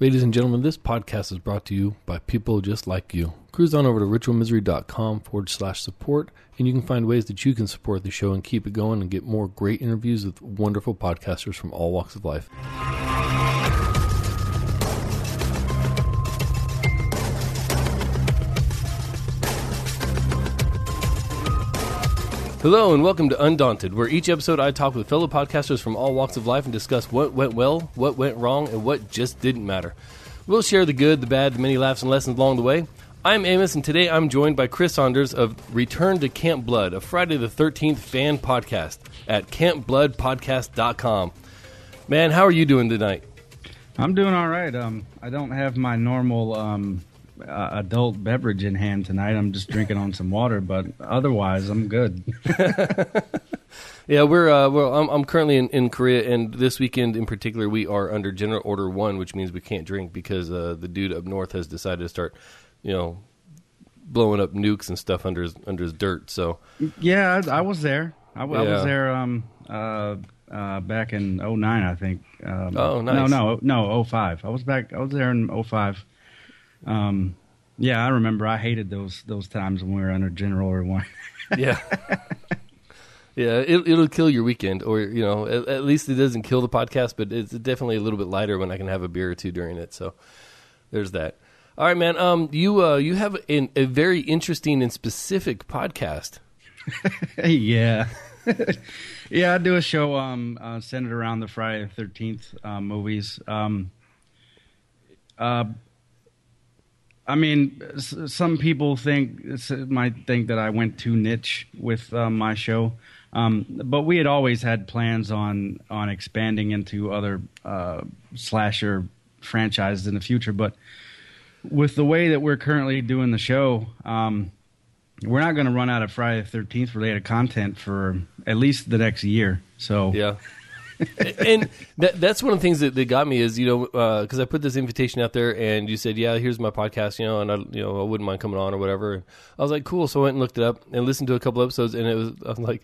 Ladies and gentlemen, this podcast is brought to you by people just like you. Cruise on over to ritualmisery.com forward slash support, and you can find ways that you can support the show and keep it going and get more great interviews with wonderful podcasters from all walks of life. Hello and welcome to Undaunted, where each episode I talk with fellow podcasters from all walks of life and discuss what went well, what went wrong, and what just didn't matter. We'll share the good, the bad, the many laughs and lessons along the way. I'm Amos, and today I'm joined by Chris Saunders of Return to Camp Blood, a Friday the 13th fan podcast at campbloodpodcast.com. Man, how are you doing tonight? I'm doing all right. Um, I don't have my normal um, uh, adult beverage in hand tonight. I'm just drinking on some water, but otherwise, I'm good. Yeah, we're uh, well. I'm, I'm currently in, in Korea, and this weekend in particular, we are under General Order One, which means we can't drink because uh, the dude up north has decided to start, you know, blowing up nukes and stuff under his under his dirt. So yeah, I, I was there. I, I was there um, uh, uh, back in '09, I think. Um, Oh, nice. No, no, no, '05. I was back. I was there in '05. Um, yeah, I remember. I hated those those times when we were under General Order One. yeah, yeah, it, it'll kill your weekend, or you know, at, at least it doesn't kill the podcast, but it's definitely a little bit lighter when I can have a beer or two during it. So there's that. All right, man. Um, you uh, you have an, a very interesting and specific podcast. yeah. yeah, I do a show um, uh, centered around the Friday the 13th uh, movies. Um, uh, I mean, some people think might think that I went too niche with uh, my show, um, but we had always had plans on on expanding into other uh, slasher franchises in the future. But with the way that we're currently doing the show, um, we're not going to run out of Friday the Thirteenth related content for at least the next year. So Yeah. and that, that's one of the things that, that got me is you know because I put this invitation out there and you said yeah here's my podcast you know and I you know I wouldn't mind coming on or whatever. And I was like cool. So I went and looked it up and listened to a couple episodes and it was I'm like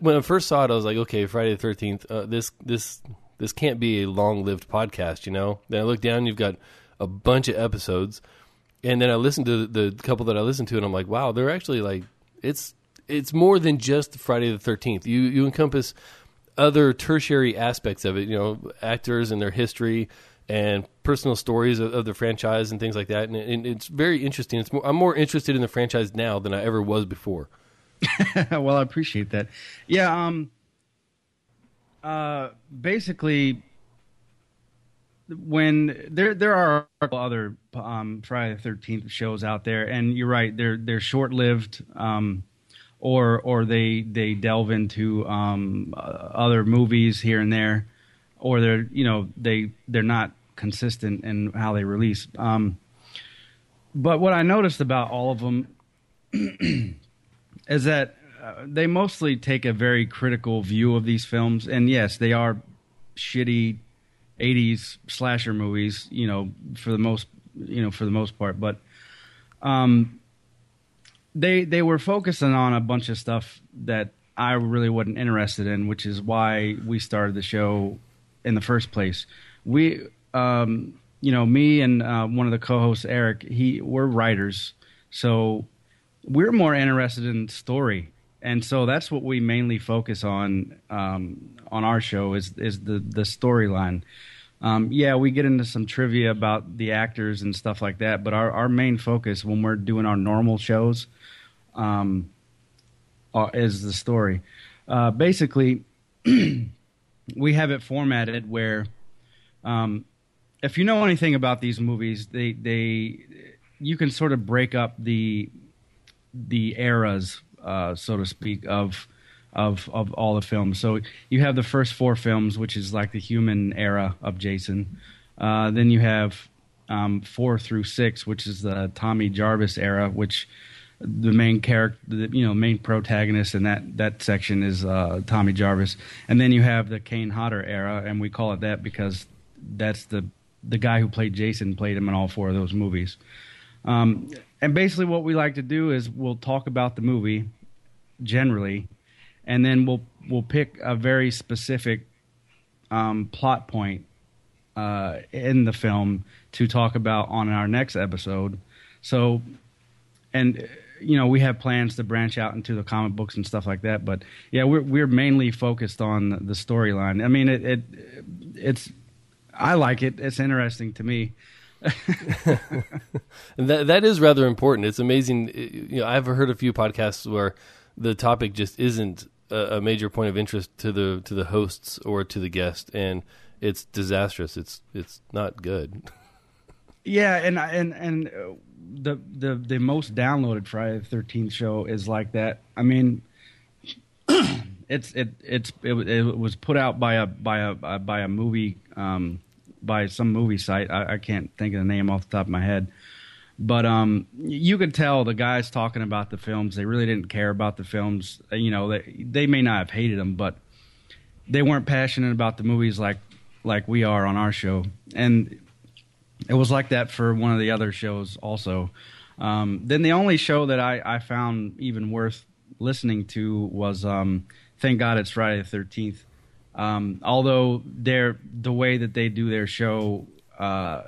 when I first saw it I was like okay Friday the Thirteenth uh, this this this can't be a long lived podcast you know? Then I looked down you've got a bunch of episodes. And then I listened to the couple that I listened to and I'm like wow they're actually like it's it's more than just Friday the Thirteenth. You you encompass other tertiary aspects of it, you know, actors and their history and personal stories of, of the franchise and things like that. And, it, and it's very interesting. It's more, I'm more interested in the franchise now than I ever was before. well, I appreciate that. Yeah. Um. Uh. Basically, when there there are other um, Friday the Thirteenth shows out there, and you're right, they're they're short lived. Um, or or they they delve into um, uh, other movies here and there, or they're you know they they're not consistent in how they release. Um, but what I noticed about all of them is that uh, they mostly take a very critical view of these films, and yes, they are shitty '80s slasher movies, you know, for the most you know for the most part, but. Um, they they were focusing on a bunch of stuff that I really wasn't interested in, which is why we started the show in the first place. We, um, you know, me and uh, one of the co-hosts, Eric, he we're writers, so we're more interested in story, and so that's what we mainly focus on um, on our show is is the the storyline. Um, yeah, we get into some trivia about the actors and stuff like that, but our, our main focus when we're doing our normal shows um, uh, is the story. Uh, basically, we have it formatted where, um, if you know anything about these movies, they they you can sort of break up the the eras, uh, so to speak, of of of all the films. So you have the first four films, which is like the human era of Jason. Uh, then you have um, four through six, which is the Tommy Jarvis era, which the main character, the, you know, main protagonist in that that section is uh, Tommy Jarvis. And then you have the Kane Hodder era, and we call it that because that's the the guy who played Jason played him in all four of those movies. Um, and basically, what we like to do is we'll talk about the movie generally, and then we'll we'll pick a very specific um, plot point uh, in the film to talk about on our next episode. So, and you know, we have plans to branch out into the comic books and stuff like that. But yeah, we're we're mainly focused on the storyline. I mean, it, it it's I like it. It's interesting to me. that that is rather important. It's amazing. You know, I've heard a few podcasts where the topic just isn't a, a major point of interest to the to the hosts or to the guest, and it's disastrous. It's it's not good. Yeah, and and and uh, the the the most downloaded Friday the Thirteenth show is like that. I mean, it's it it's it, it, was put out by a by a by a movie um, by some movie site. I, I, can't think of the name off the top of my head, but um, you could tell the guys talking about the films. They really didn't care about the films. You know, they they may not have hated them, but they weren't passionate about the movies like like we are on our show. And it was like that for one of the other shows also. Um, then the only show that I, I found even worth listening to was um, Thank God It's Friday the Thirteenth. Um, although their the way that they do their show uh,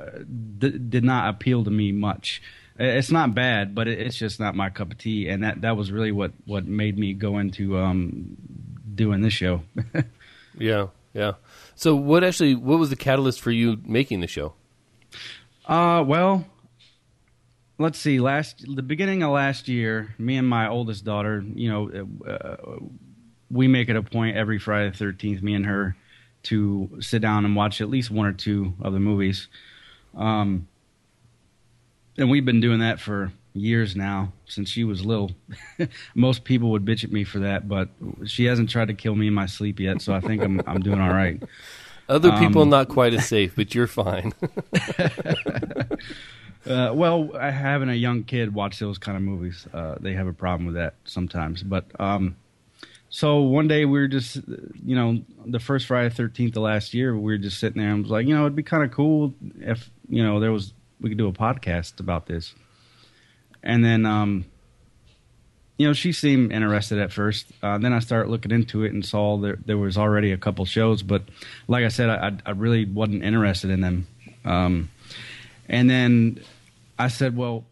d- did not appeal to me much. It's not bad, but it's just not my cup of tea, and that that was really what what made me go into um, doing this show. yeah, yeah. So, what actually what was the catalyst for you making the show? Uh, well, let's see. Last the beginning of last year, me and my oldest daughter, you know, uh, we make it a point every Friday the Thirteenth, me and her, to sit down and watch at least one or two of the movies. Um, and we've been doing that for years now since she was little. Most people would bitch at me for that, but she hasn't tried to kill me in my sleep yet, so I think I'm I'm doing all right. Other people um, not quite as safe, but you're fine. uh, well, having a young kid watch those kind of movies, uh, they have a problem with that sometimes. But um, so one day we were just, you know, the first Friday Thirteenth of last year, we were just sitting there and was like, you know, it'd be kind of cool if you know there was we could do a podcast about this. And then, um, you know, she seemed interested at first. Uh, then I started looking into it and saw there there was already a couple shows, but like I said, I I really wasn't interested in them. Um, and then I said, well,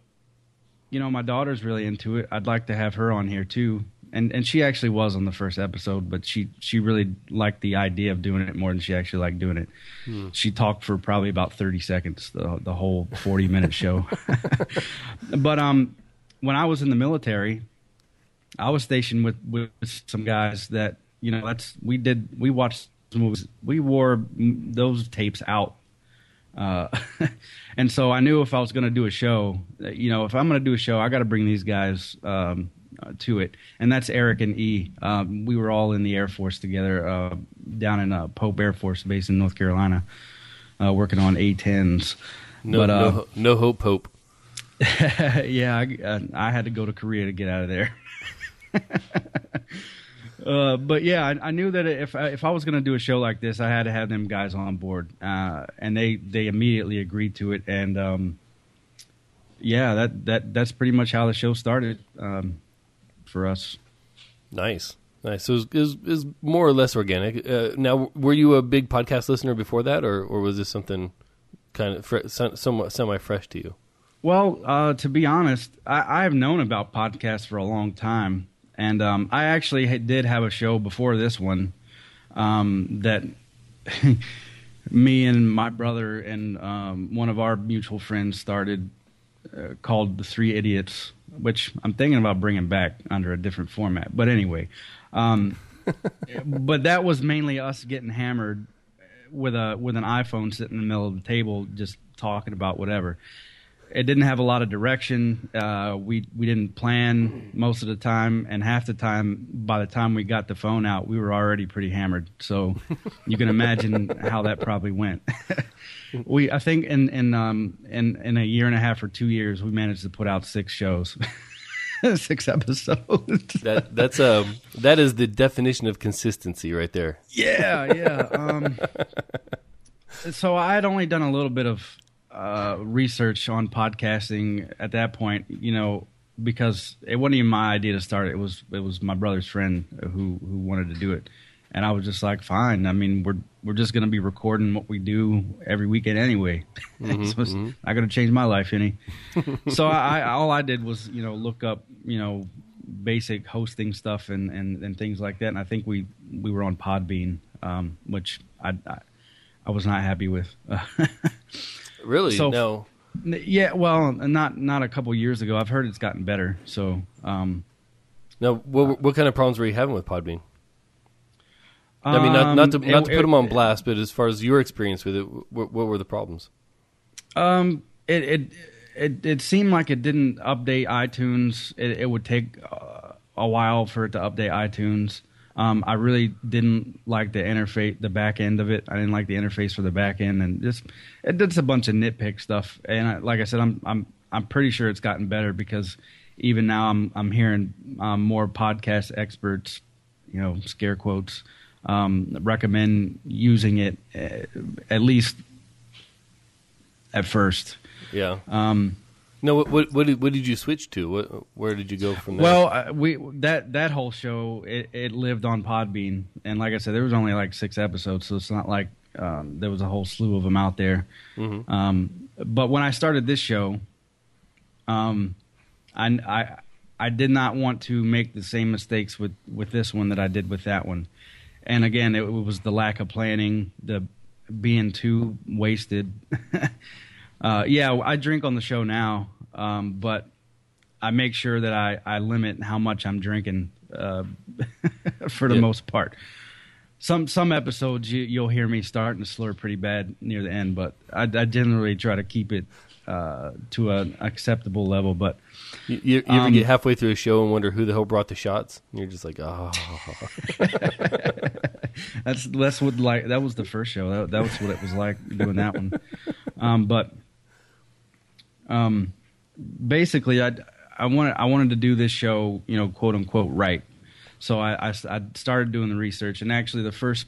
you know, my daughter's really into it. I'd like to have her on here too. And and she actually was on the first episode, but she she really liked the idea of doing it more than she actually liked doing it. Hmm. She talked for probably about thirty seconds the the whole forty minute show. but um, when I was in the military, I was stationed with with some guys that you know that's we did we watched movies we wore those tapes out uh, and so I knew if I was going to do a show, you know, if I'm going to do a show, I got to bring these guys um, to it. And that's Eric and E. Um, we were all in the Air Force together uh, down in uh, Pope Air Force Base in North Carolina, uh, working on A-10s. No, but, no, uh, no hope, Pope. yeah, I, I had to go to Korea to get out of there. Uh, but yeah, I, I, knew that if I, if I was going to do a show like this, I had to have them guys on board, uh, and they they immediately agreed to it. And um, yeah, that that that's pretty much how the show started um, for us. Nice, nice. So it was, it was more or less organic. Uh, now, were you a big podcast listener before that, or or was this something kind of fre- somewhat semi fresh to you? Well, uh, to be honest, I, I've known about podcasts for a long time. And um, I actually did have a show before this one um, that me and my brother and um, one of our mutual friends started uh, called The Three Idiots, which I'm thinking about bringing back under a different format. But anyway, um, but that was mainly us getting hammered with a with an iPhone sitting in the middle of the table, just talking about whatever it didn't have a lot of direction. Uh, we we didn't plan most of the time, and half the time, by the time we got the phone out, we were already pretty hammered. So you can imagine how that probably went. we I think in in um in in a year and a half or two years, we managed to put out six shows. six episodes. that that's um that is the definition of consistency right there. Yeah, yeah. Um, so I had only done a little bit of uh, research on podcasting at that point, you know, because it wasn't even my idea to start. It was it was my brother's friend who who wanted to do it, and I was just like, fine. I mean, we're we're just gonna be recording what we do every weekend anyway. Mm-hmm, so it's not gonna change my life any. so I, I all I did was you know look up you know basic hosting stuff and, and, and things like that. And I think we we were on Podbean, um, which I, I I was not happy with. Really? So- no. yeah, well, not not a couple years ago. I've heard it's gotten better. So. Um, No. What, what kind of problems were you having with Podbean? I mean, not, not to um, not it- to put them on blast, but as far as your experience with it, what, what were the problems? Um, it it it, it seemed like it didn't update iTunes. It, it would take uh, a while for it to update iTunes. Um, I really didn't like the interface, the back end of it. I didn't like the interface for the back end, and just it did a bunch of nitpick stuff. And I, like I said, I'm I'm I'm pretty sure it's gotten better because even now I'm I'm hearing um, more podcast experts, you know, scare quotes, um, recommend using it uh, at least at first. Yeah. Um, No. What what what did, what did you switch to? What, where did you go from there? well, uh, we that that whole show it, it lived on Podbean, and like I said, there was only like six episodes, so it's not like um, there was a whole slew of them out there. Mhm. Um, but when I started this show, um, I, I I did not want to make the same mistakes with with this one that I did with that one, and again, it was the lack of planning, the being too wasted. uh, yeah, I drink on the show now, um, but I make sure that I, I limit how much I'm drinking uh, for the Yeah. most part. Some some episodes you, you'll hear me starting to slur pretty bad near the end, but I, I generally try to keep it uh, to an acceptable level. But you, you, you ever um, get halfway through a show and wonder who the hell brought the shots? And you're just like, oh. that's that's what like that was the first show. That, that was what it was like doing that one. Um, but um, basically, I I wanted I wanted to do this show, you know, quote unquote, right. So I, I, I started doing the research, and actually, the first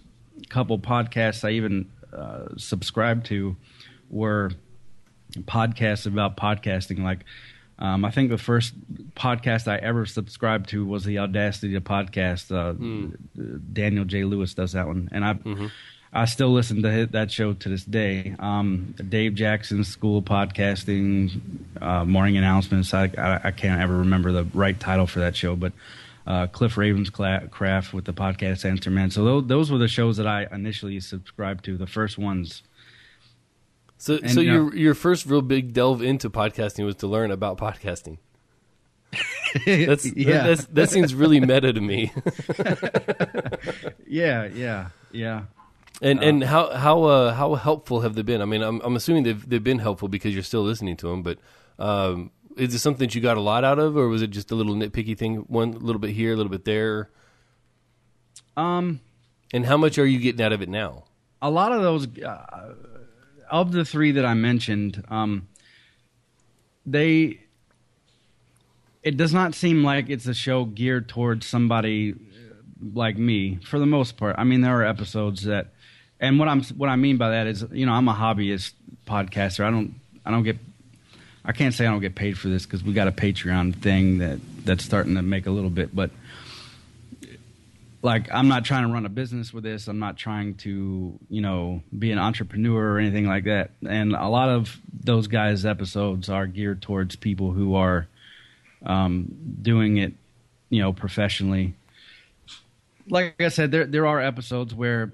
couple podcasts I even uh, subscribed to were podcasts about podcasting. Like, um, I think the first podcast I ever subscribed to was the Audacity to Podcast. Uh, Daniel J. Lewis does that one, and I I still listen to that show to this day. Um, Dave Jackson's School of Podcasting, uh, Morning Announcements. I, I I can't ever remember the right title for that show, but. Uh, Cliff Ravenscraft with the podcast Answer Man. So those, those were the shows that I initially subscribed to. The first ones So And, so uh, your your first real big delve into podcasting was to learn about podcasting. That's yeah, that's, that seems really meta to me. yeah, yeah, yeah. And and how how uh, how helpful have they been? I mean, I'm I'm assuming they've they've been helpful because you're still listening to them. But um, is it something that you got a lot out of, or was it just a little nitpicky thing? One little bit here, a little bit there. Um, And how much are you getting out of it now? a lot of those uh, of the three that I mentioned, um, they it does not seem like it's a show geared towards somebody like me for the most part. I mean, there are episodes that, and what I'm what I mean by that is, you know, I'm a hobbyist podcaster. I don't I don't get I can't say I don't get paid for this because we got a Patreon thing that that's starting to make a little bit, but like I'm not trying to run a business with this. I'm not trying to, you know, be an entrepreneur or anything like that. And a lot of those guys' episodes are geared towards people who are um, doing it, you know, professionally. Like I said, there there are episodes where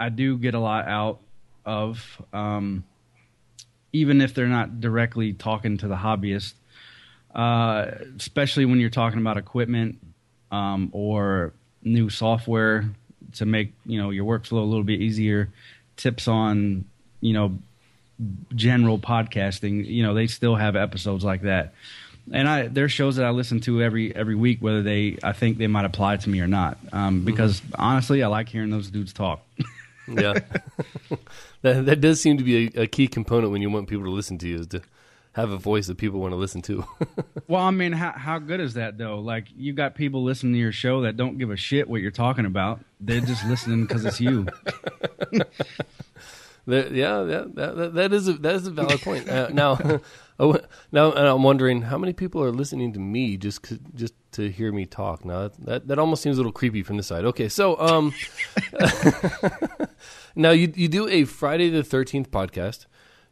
I do get a lot out of, um, even if they're not directly talking to the hobbyist. Uh, especially when you're talking about equipment um, or new software to make you know your workflow a little bit easier. Tips on you know general podcasting. You know they still have episodes like that, and I there's shows that I listen to every every week, whether they I think they might apply to me or not. Um, because honestly, I like hearing those dudes talk. Yeah, that that does seem to be a, a key component when you want people to listen to you is to have a voice that people want to listen to. Well, I mean, how how good is that though? Like, you got people listening to your show that don't give a shit what you're talking about. They're just listening because it's you. That, yeah, yeah, that, that, that is a, that is a valid point. Uh, now, now, and I'm wondering how many people are listening to me just just to hear me talk. Now that that, that almost seems a little creepy from this side. Okay, so um, now you you do a Friday the Thirteenth podcast.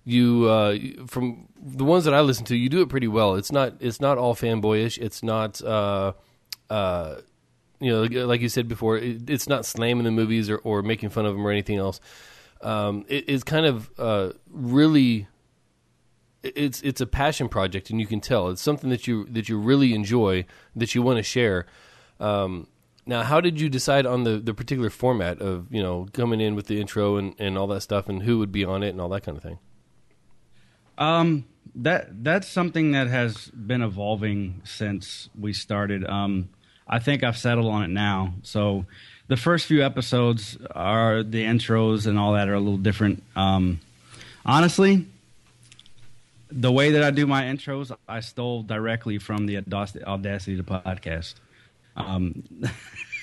You uh, from the ones that I listen to, you do it pretty well. It's not it's not all fanboyish. It's not uh, uh, you know like you said before. It, it's not slamming the movies or, or making fun of them or anything else. Um, it's kind of uh, really it's it's a passion project, and you can tell it's something that you that you really enjoy that you want to share. Um, now, how did you decide on the, the particular format of you know coming in with the intro and, and all that stuff, and who would be on it and all that kind of thing? Um, that that's something that has been evolving since we started. Um, I think I've settled on it now. So the first few episodes are the intros and all that are a little different. Um, honestly, the way that I do my intros, I stole directly from the Audacity, to podcast. Um,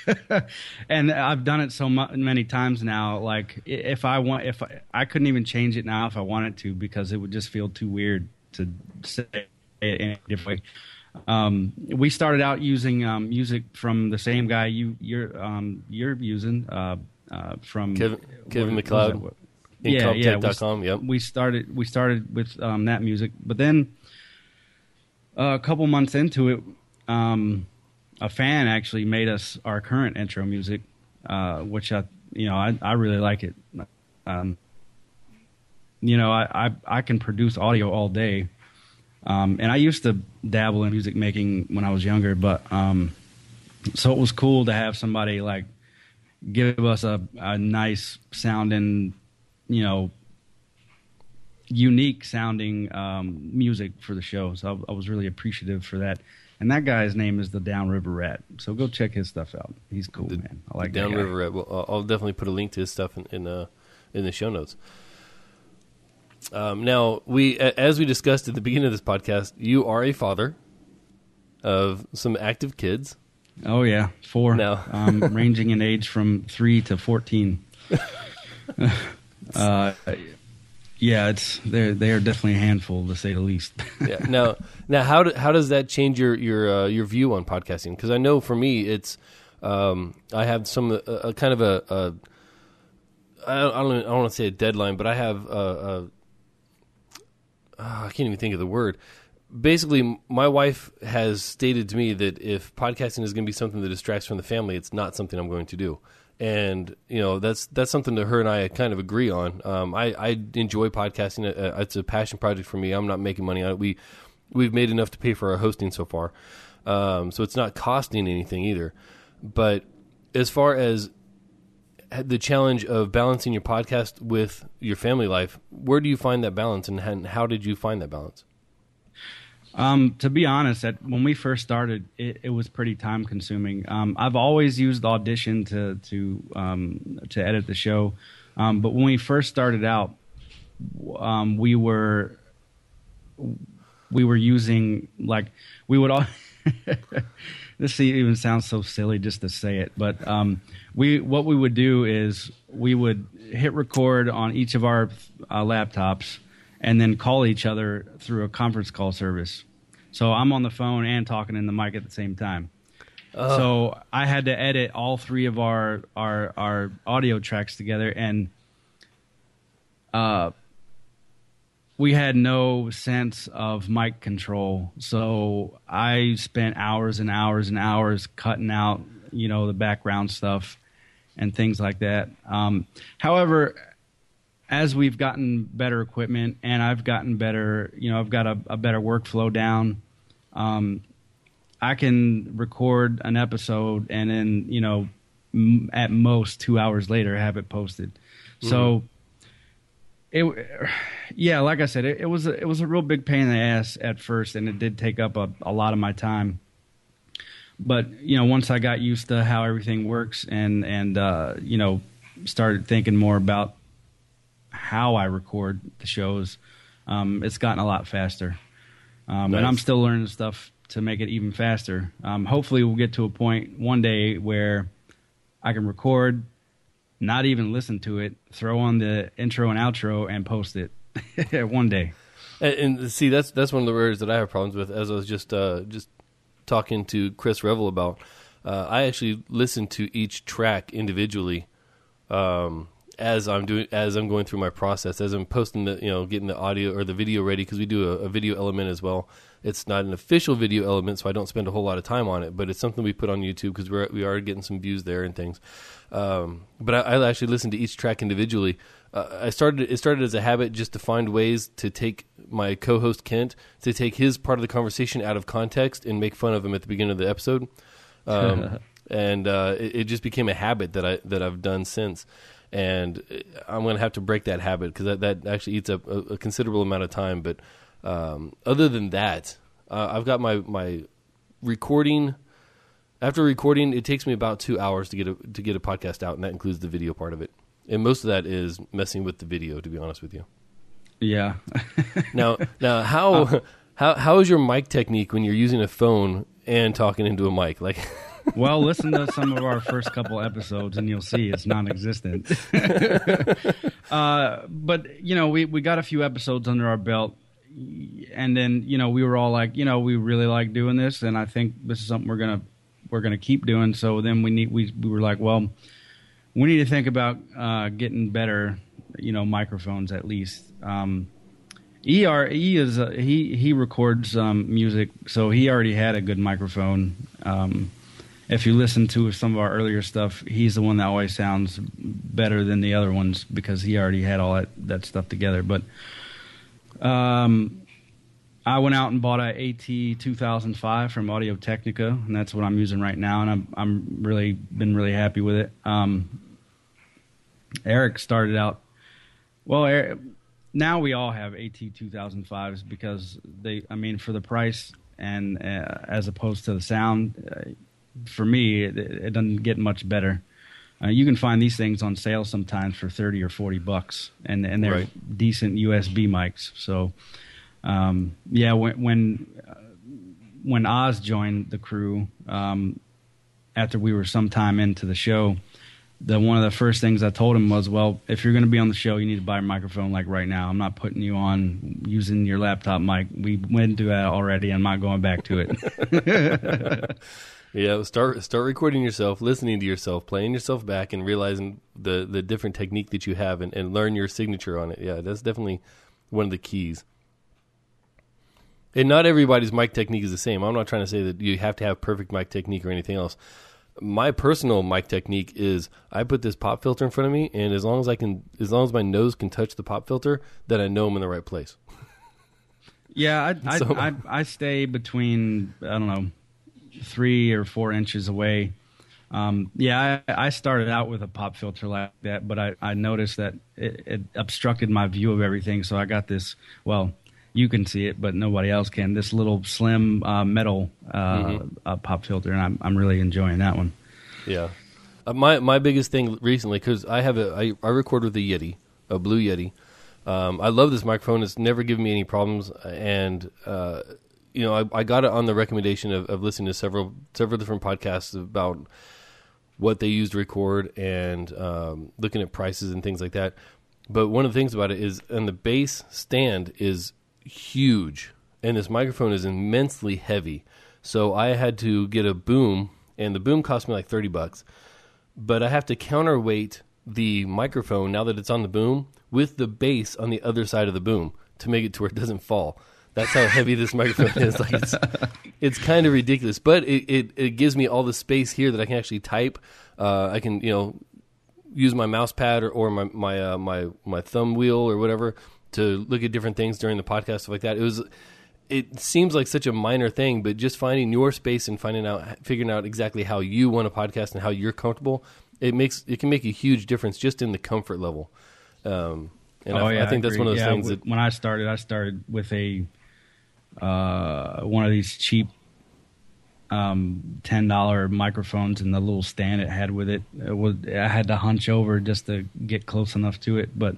and I've done it so many times now. Like if I want, if I, I, couldn't even change it now if I wanted to because it would just feel too weird to say it in a different way. Um, we started out using um, music from the same guy you you're um, you're using uh, uh, from Kevin, Kevin MacLeod yeah, yeah. We, yep. we started we started with um, that music, but then uh, a couple months into it, um, a fan actually made us our current intro music, uh, which I you know I I really like it. Um, you know I, I I can produce audio all day, um, and I used to dabble in music making when I was younger, but um, so it was cool to have somebody like give us a, a nice sounding you know, unique sounding um, music for the show. So I, I, was really appreciative for that. And that guy's name is the Downriver Rat. So go check his stuff out. He's cool, the, man. I like Downriver Rat. Well, I'll definitely put a link to his stuff in in, uh, in the show notes. Um, now, we as we discussed at the beginning of this podcast, you are a father of some active kids. Oh yeah, four. Now, um, ranging in age from three to fourteen. Uh, yeah, it's they're they are definitely a handful to say the least. yeah. Now, now how do, how does that change your your uh, your view on podcasting? Because I know for me, it's um, I have some uh, a kind of a, a I don't I don't, want to say a deadline, but I have a, a uh, I can't even think of the word. Basically, my wife has stated to me that if podcasting is going to be something that distracts from the family, it's not something I'm going to do and you know that's that's something that her and I kind of agree on. Um, I, I enjoy podcasting; uh, it's a passion project for me. I'm not making money on it. We we've made enough to pay for our hosting so far, um, so it's not costing anything either. But as far as the challenge of balancing your podcast with your family life, where do you find that balance, and how did you find that balance? Um, to be honest, at, when we first started, it, it was pretty time consuming. Um, I've always used Audition to to um, to edit the show, um, but when we first started out, um, we were we were using like we would all. this even sounds so silly just to say it, but um, we what we would do is we would hit record on each of our uh, laptops and then call each other through a conference call service. So I'm on the phone and talking in the mic at the same time. Oh. So I had to edit all three of our our our audio tracks together, and uh, we had no sense of mic control. So I spent hours and hours and hours cutting out, you know, the background stuff and things like that. Um, however, as we've gotten better equipment and I've gotten better, you know, I've got a, a better workflow down. Um, I can record an episode and then, you know, m- at most two hours later have it posted. Mm-hmm. So, it, yeah, like I said, it, it, was a, it was a real big pain in the ass at first, and it did take up a, a lot of my time. But you know, once I got used to how everything works, and and uh, you know, started thinking more about how I record the shows, um, it's gotten a lot faster. Um, nice. And I'm still learning stuff to make it even faster. Um, hopefully, we'll get to a point one day where I can record, not even listen to it, throw on the intro and outro, and post it one day. And, and, see, that's that's one of the areas that I have problems with. As I was just uh, just talking to Chris Revel about, uh, I actually listen to each track individually um, as I'm doing as I'm going through my process as I'm posting the you know getting the audio or the video ready because we do a, a, video element as well. It's not an official video element, so I don't spend a whole lot of time on it, but it's something we put on YouTube because we're we are getting some views there and things. Um, but I, I, actually listen to each track individually. Uh, I started it started as a habit just to find ways to take my co-host Kent to take his part of the conversation out of context and make fun of him at the beginning of the episode. Um, and uh, it, it, just became a habit that I that I've done since. And I'm going to have to break that habit because that, that actually eats up a, a considerable amount of time. But um, other than that, uh, I've got my my recording. After recording, it takes me about two hours to get a to get a podcast out, and that includes the video part of it. And most of that is messing with the video, to be honest with you. Yeah. now, now, how uh, how how is your mic technique when you're using a phone and talking into a mic? Like, well, listen to some of our first couple episodes, and you'll see it's non-existent. uh, but you know, we we got a few episodes under our belt, and then you know we were all like, you know, we really like doing this, and I think this is something we're gonna we're gonna keep doing. So then we need we we were like, well, we need to think about uh, getting better, you know, microphones at least. Um, ER E is uh, he he records um, music, so he already had a good microphone. Um, if you listen to some of our earlier stuff, he's the one that always sounds better than the other ones because he already had all that, that stuff together. But um, I went out and bought a AT 2005 from Audio Technica, and that's what I'm using right now, and I'm I'm really been really happy with it. Um, Eric started out well. Eric, now we all have AT 2005s because they, I mean, for the price and uh, as opposed to the sound, uh, for me, it, it, doesn't get much better. Uh, you can find these things on sale sometimes for thirty or forty bucks, and and they're right. decent USB mics. So, um, yeah, when when, uh, when Oz joined the crew, um, after we were some time into the show, the one of the first things I told him was, well, if you're going to be on the show, you need to buy a microphone like right now. I'm not putting you on using your laptop mic. We went through that already. I'm not going back to it. yeah, start start recording yourself, listening to yourself, playing yourself back, and realizing the the different technique that you have, and, and learn your signature on it. Yeah, that's definitely one of the keys. And not everybody's mic technique is the same. I'm not trying to say that you have to have perfect mic technique or anything else my personal mic technique is I put this pop filter in front of me, and as long as I can, as long as my nose can touch the pop filter, then I know I'm in the right place. Yeah, I so, I, I, I, stay between I don't know three or four inches away. Um, yeah, I, I, started out with a pop filter like that, but I, I noticed that it, it obstructed my view of everything. So I got this. Well, you can see it, but nobody else can. This little slim uh, metal uh, mm-hmm. uh, pop filter, and I'm I'm really enjoying that one. Yeah, uh, my my biggest thing recently because I have a I, I record with a Yeti, a Blue Yeti. Um, I love this microphone. It's never given me any problems, and uh, you know I, I, got it on the recommendation of, of listening to several several different podcasts about what they use to record and um, looking at prices and things like that. But one of the things about it is, and the bass stand is huge, and this microphone is immensely heavy. So I had to get a boom, and the boom cost me like thirty bucks. But I have to counterweight the microphone now that it's on the boom with the bass on the other side of the boom to make it to where it doesn't fall. That's how heavy this microphone is. Like it's, it's kind of ridiculous, but it, it, it gives me all the space here that I can actually type. Uh, I can you know use my mouse pad or, or my my uh, my my thumb wheel or whatever to look at different things during the podcast, stuff like that. It was it seems like such a minor thing, but just finding your space and finding out, figuring out exactly how you want a podcast and how you're comfortable, it makes it can make a huge difference just in the comfort level. Um, and oh, I, yeah, I think I that's one of those yeah, things that when I started, I started with a uh, one of these cheap um, ten dollar microphones and the little stand it had with it. it was, I had to hunch over just to get close enough to it, but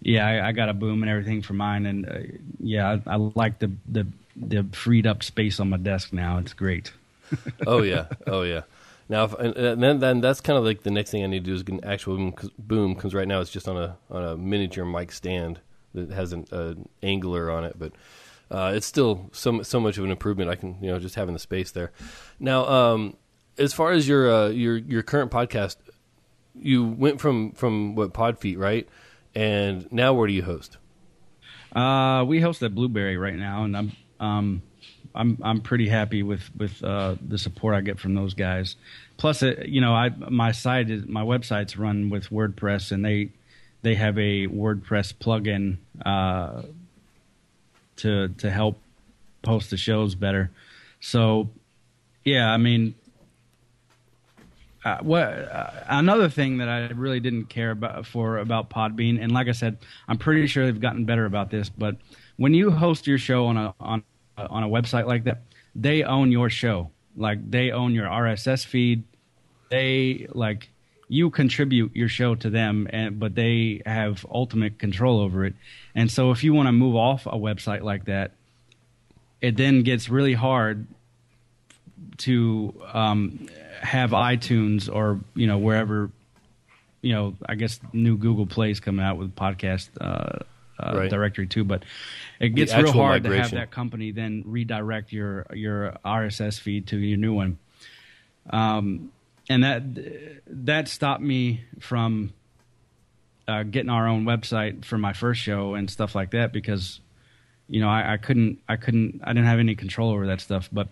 yeah, I, I, got a boom and everything for mine, and uh, yeah, I, I, like the, the the freed up space on my desk now. It's great. oh yeah, oh yeah. Now, if, and then then that's kind of like the next thing I need to do is get an actual boom because right now it's just on a on a miniature mic stand that has an, an angler on it. But uh, it's still so so much of an improvement. I can you know just having the space there. Now, um, as far as your uh, your your current podcast, you went from from what Podfeet, right? And now where do you host? Uh, we host at Blubrry right now, and I'm um, I'm I'm pretty happy with with uh, the support I get from those guys. Plus, uh, you know, I my site is my website's run with WordPress, and they they have a WordPress plugin uh, to to help post the shows better. So, yeah, I mean, uh, what uh, another thing that I really didn't care about for about Podbean, and like I said, I'm pretty sure they've gotten better about this. But when you host your show on a on on a website like that, they own your show. Like they own your RSS feed. They like you contribute your show to them, and but they have ultimate control over it. And so, if you want to move off a website like that, it then gets really hard to um, have iTunes or you know wherever you know I guess new Google Plays coming out with podcast uh, uh, Right. directory too, but it gets real hard to have that company then redirect your your RSS feed to your new one. Um, and that that stopped me from uh, getting our own website for my first show and stuff like that because you know I, I couldn't I couldn't I didn't have any control over that stuff. But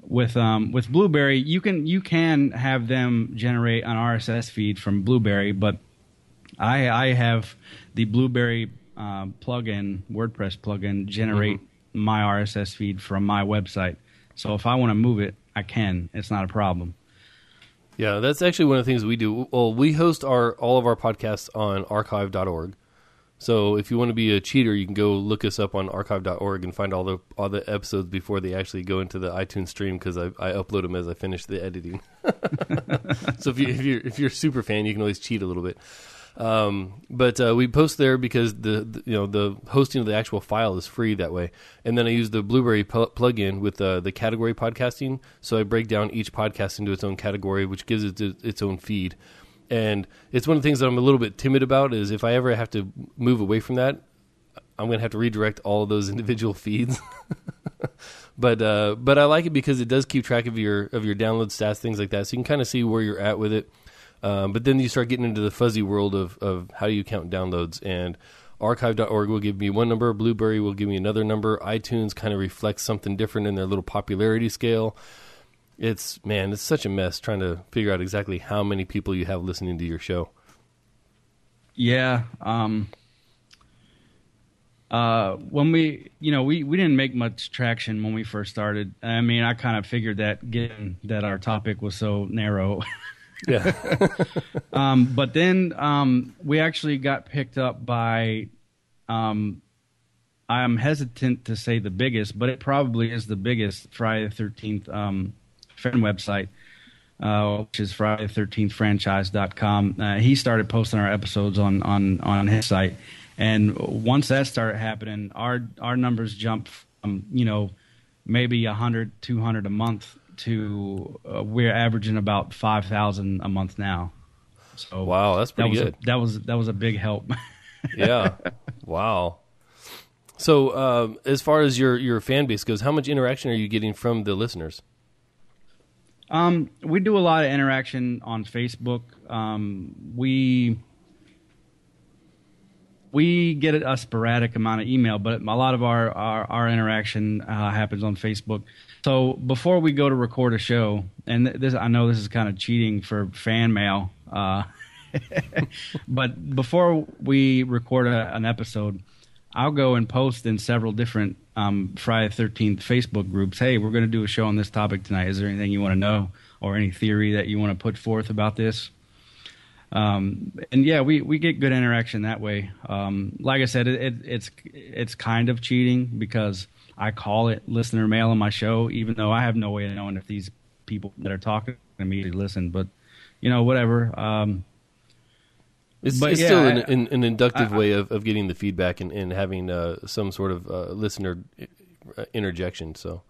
with um, with Blubrry, you can you can have them generate an RSS feed from Blubrry, but I I have the Blubrry um, plugin WordPress plugin generate my RSS feed from my website. So if I want to move it, I can. It's not a problem. Yeah, that's actually one of the things we do. Well, we host our all of our podcasts on archive.org. So if you want to be a cheater, you can go look us up on archive.org and find all the all the episodes before they actually go into the iTunes stream because I, I upload them as I finish the editing. so if you if you're if you're a super fan, you can always cheat a little bit. Um, but uh, we post there because the, the you know the hosting of the actual file is free that way. And then I use the Blubrry pl- plugin with uh, the category podcasting, so I break down each podcast into its own category, which gives it its- own feed. And it's one of the things that I'm a little bit timid about is if I ever have to move away from that, I'm going to have to redirect all of those individual feeds. but uh, but I like it because it does keep track of your of your download stats, things like that. So you can kind of see where you're at with it. Um, but then you start getting into the fuzzy world of, of how do you count downloads and archive.org will give me one number blubrry will give me another number itunes kind of reflects something different in their little popularity scale it's man it's such a mess trying to figure out exactly how many people you have listening to your show Yeah. Um, uh, when we, you know, we, we didn't make much traction when we first started. I mean, I kind of figured that given that our topic was so narrow. yeah um, but then um, we actually got picked up by, um, I'm hesitant to say the biggest, but it probably is the biggest Friday the 13th um, fan website. Uh, which is Friday the 13th franchise.com. Uh, he started posting our episodes on, on, on his site. And once that started happening, our, our numbers jumped from, you know, maybe 100, 200 a month to uh, we're averaging about 5,000 a month now. So wow that's that pretty was good A, that was that was a big help. yeah wow so um, as far as your your fan base goes how much interaction are you getting from the listeners Um, we do a lot of interaction on Facebook. Um, we we get a sporadic amount of email, but a lot of our our, our interaction uh, happens on Facebook. So before we go to record a show, and this I know this is kind of cheating for fan mail, uh, but before we record a, an episode, I'll go and post in several different um, Friday Thirteenth Facebook groups. Hey, we're going to do a show on this topic tonight. Is there anything you want to know, or any theory that you want to put forth about this? Um, and yeah, we, we get good interaction that way. Um, like I said, it, it, it's it's kind of cheating because I call it listener mail on my show, even though I have no way of knowing if these people that are talking to me listen. But you know, whatever. Um, It's, it's yeah, still I- an, an, an inductive I- way of, of getting the feedback and, and having uh, some sort of uh, listener uh, interjection. So,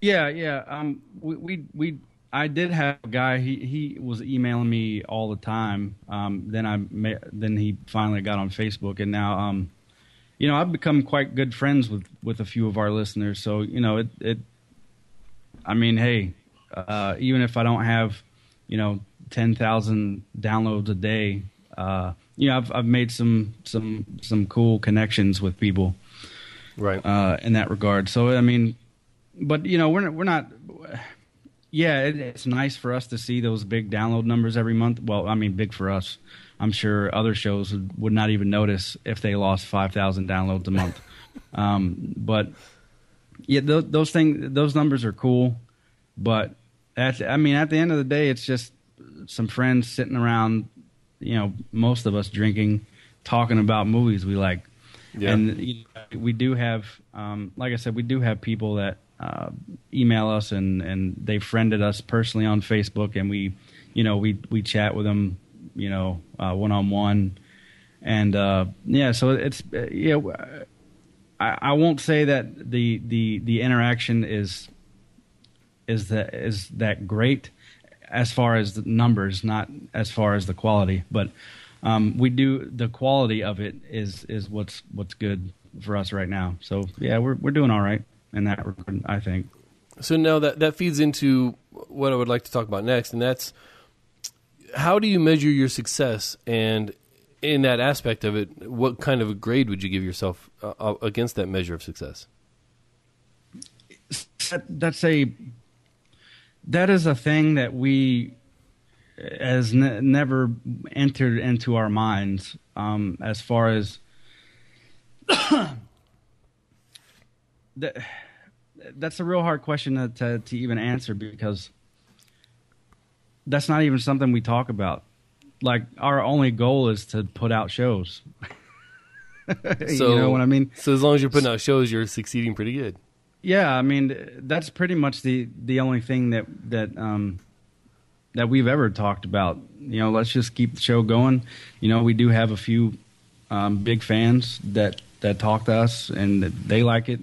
Yeah, yeah. Um, we, we, we, I did have a guy. He, he was emailing me all the time. Um, then I, then he finally got on Facebook, and now, um, you know, I've become quite good friends with with a few of our listeners. So you know, it it. I mean, hey, uh, even if I don't have, you know, ten thousand downloads a day, uh, you know, I've I've made some some some cool connections with people, right? Uh, in that regard. So I mean, but you know, we're not, we're not. Yeah, it, it's nice for us to see those big download numbers every month. Well, I mean, big for us. I'm sure other shows would, would not even notice if they lost five thousand downloads a month. um, but yeah, th- those things, those numbers are cool. But at, I mean, at the end of the day, it's just some friends sitting around. You know, most of us drinking, talking about movies we like. Yeah. And you know, we do have, um, like I said, we do have people that uh, email us and and they friended us personally on Facebook, and we, you know, we we chat with them, you know, one on one, and uh, yeah, so it's uh, yeah. I, I won't say that the the the interaction is is that is that great as far as the numbers, not as far as the quality, but. Um, we do the quality of it is is what's what's good for us right now. So yeah, we're we're doing all right in that regard, I think. So now that that feeds into what I would like to talk about next, and that's how do you measure your success? And in that aspect of it, what kind of a grade would you give yourself uh, uh against that measure of success? That's a that is a thing that we has ne- never entered into our minds um, as far as that that's a real hard question to, to, to even answer because that's not even something we talk about. Like our only goal is to put out shows. so, you know what I mean? So as long as you're putting out shows, you're succeeding pretty good. Yeah, I mean that's pretty much the the only thing that that um, that we've ever talked about. You know, let's just keep the show going. You know, we do have a few um, big fans that that talk to us and they like it.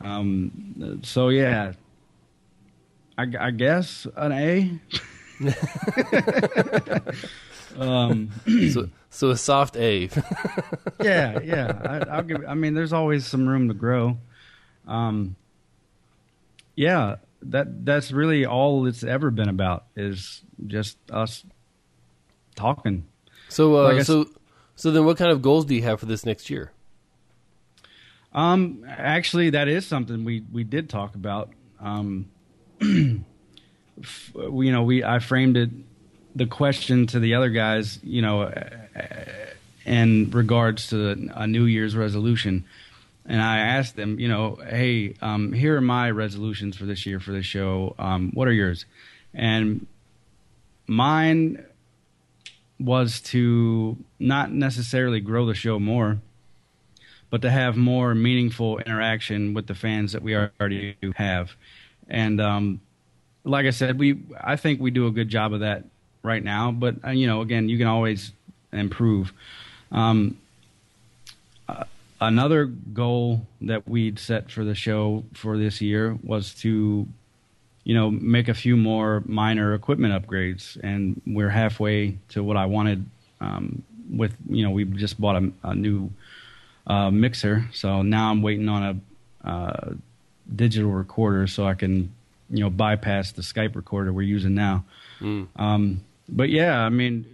Um, so yeah, I, I guess an A. um, so, so a soft A. yeah, yeah. I, will give. I mean, there's always some room to grow. Um, yeah, that that's really all it's ever been about is just us talking. So, uh, like so, so then, what kind of goals do you have for this next year? Um, actually, that is something we we did talk about. Um, you know, we I framed it the question to the other guys, you know, in regards to a New Year's resolution, and I asked them, you know, hey, um, here are my resolutions for this year for this show. Um, what are yours? And mine was to not necessarily grow the show more but to have more meaningful interaction with the fans that we already have. And um, like I said, we I think we do a good job of that right now. But uh, you know, again, you can always improve. Um, uh, another goal that we'd set for the show for this year was to, you know, make a few more minor equipment upgrades, and we're halfway to what I wanted. Um, with you know, we just bought a, a new uh, mixer. So now I'm waiting on a uh, digital recorder so I can, you know, bypass the Skype recorder we're using now. Mm. Um, but yeah, I mean,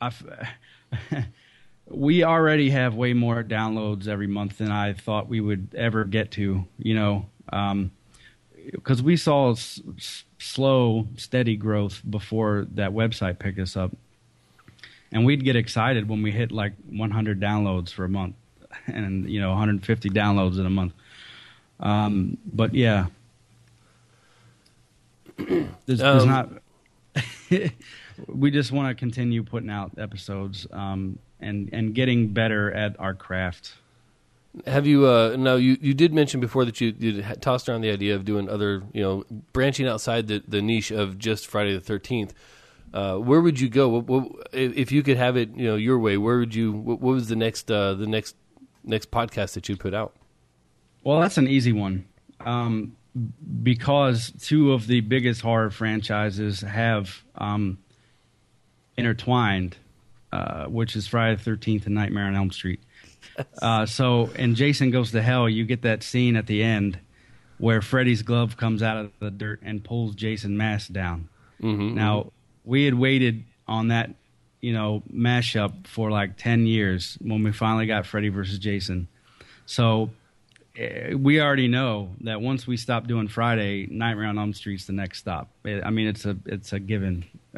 I've, we already have way more downloads every month than I thought we would ever get to. You know, because um, we saw s- slow, steady growth before that website picked us up and we'd get excited when we hit like 100 downloads for a month and you know 150 downloads in a month um, but yeah there's, there's um, not we just want to continue putting out episodes um, and and getting better at our craft have you uh now you, you did mention before that you, you tossed around the idea of doing other you know branching outside the, the niche of just friday the 13th uh, where would you go? What, what, if you could have it, you know, your way? Where would you? What, what was the next uh, the next next podcast that you'd put out? Well, that's an easy one, um, because two of the biggest horror franchises have um, intertwined uh, which is Friday the Thirteenth and Nightmare on Elm Street. Uh, so in Jason Goes to Hell, you get that scene at the end where Freddy's glove comes out of the dirt and pulls Jason mask down. Mm-hmm, Now we had waited on that, you know, mashup for like ten years when we finally got Freddy versus Jason. So we already know that once we stop doing Friday, Nightmare on Elm Street's the next stop. Eh, I mean, it's a it's a given.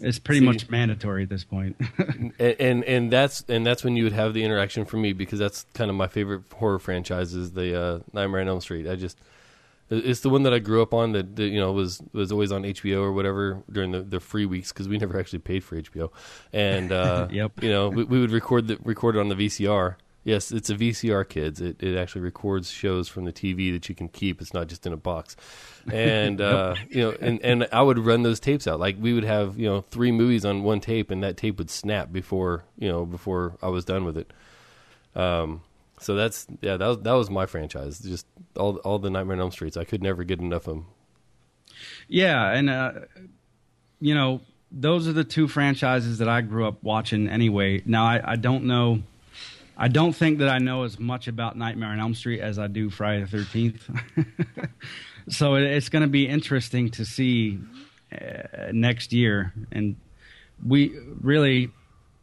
it's pretty See- much mandatory at this point. and, and and that's and that's when you would have the interaction for me because that's kind of my favorite horror franchise is the uh, Nightmare on Elm Street. I just it's the one that I grew up on that, that you know was was always on HBO or whatever during the, the free weeks because we never actually paid for HBO, and uh, Yep. you know we, we would record the record it on the VCR. Yes, it's a VCR, kids. It it actually records shows from the TV that you can keep. It's not just in a box, and uh, you know, and and I would run those tapes out. Like we would have you know three movies on one tape, and that tape would snap before you know before I was done with it. Um, so that's yeah, that was that was my franchise. Just all all the Nightmare on Elm Streets. I could never get enough of them. Yeah, and uh, you know, those are the two franchises that I grew up watching anyway. Now I, I don't know I don't think that I know as much about Nightmare on Elm Street as I do Friday the Thirteenth. so it's going to be interesting to see uh, next year, and we really,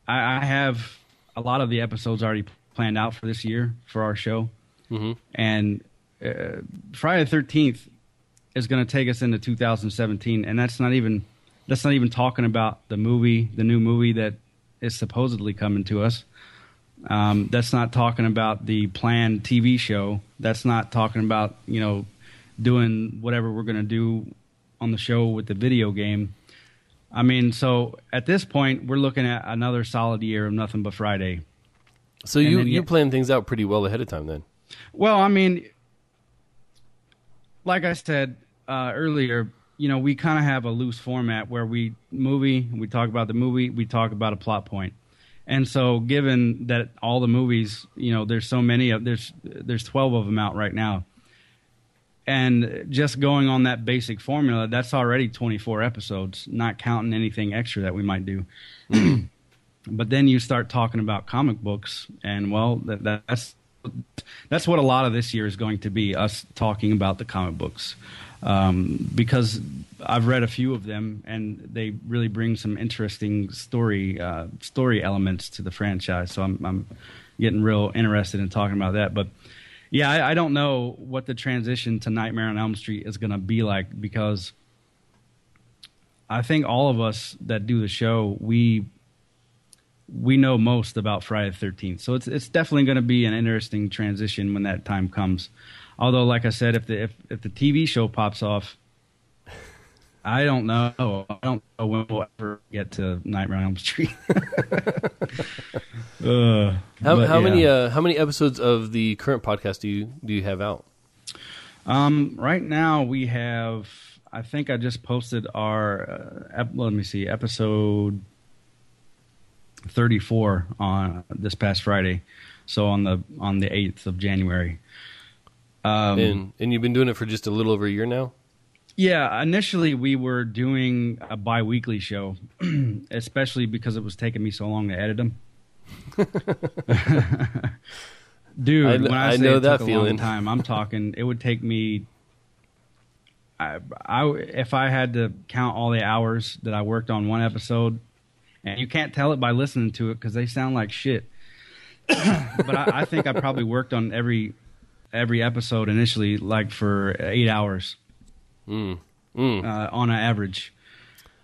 I, I have a lot of the episodes already planned out for this year for our show, hmm and uh, Friday the Thirteenth is going to take us into 2017, and that's not even that's not even talking about the movie, the new movie that is supposedly coming to us. Um, that's not talking about the planned TV show. That's not talking about you know doing whatever we're going to do on the show with the video game. I mean, so at this point, we're looking at another solid year of nothing but Friday. So And you then you you- plan things out pretty well ahead of time then. Well, I mean, like I said uh, earlier, you know, we kind of have a loose format where we movie, we talk about the movie, we talk about a plot point. And so, given that all the movies, you know, there's so many of there's there's 12 of them out right now, and just going on that basic formula, that's already 24 episodes, not counting anything extra that we might do. but then you start talking about comic books, and well, that, that's that's what a lot of this year is going to be us talking about the comic books um, because I've read a few of them and they really bring some interesting story uh, story elements to the franchise. So I'm, I'm getting real interested in talking about that. But yeah, I, I don't know what the transition to Nightmare on Elm Street is going to be like because I think all of us that do the show we we know most about Friday the Thirteenth, so it's it's definitely going to be an interesting transition when that time comes. Although, like I said, if the if, if the TV show pops off, I don't know. I don't know when we'll ever get to Nightmare on Elm Street. uh, How, but how many uh, how many episodes of the current podcast do you do you have out? Um, right now we have. I think I just posted our. Uh, ep- let me see, episode thirty-four on this past Friday, so on the on the eighth of January. Um, and and you've been doing it for just a little over a year now. Yeah, initially we were doing a bi-weekly show, especially because it was taking me so long to edit them. Dude, I when I, I say know it that took a feeling. long time, I'm talking. It would take me. I, I if I had to count all the hours that I worked on one episode, and you can't tell it by listening to it because they sound like shit. but I, I think I probably worked on every every episode initially like for eight hours Mm. Mm. uh, on an average.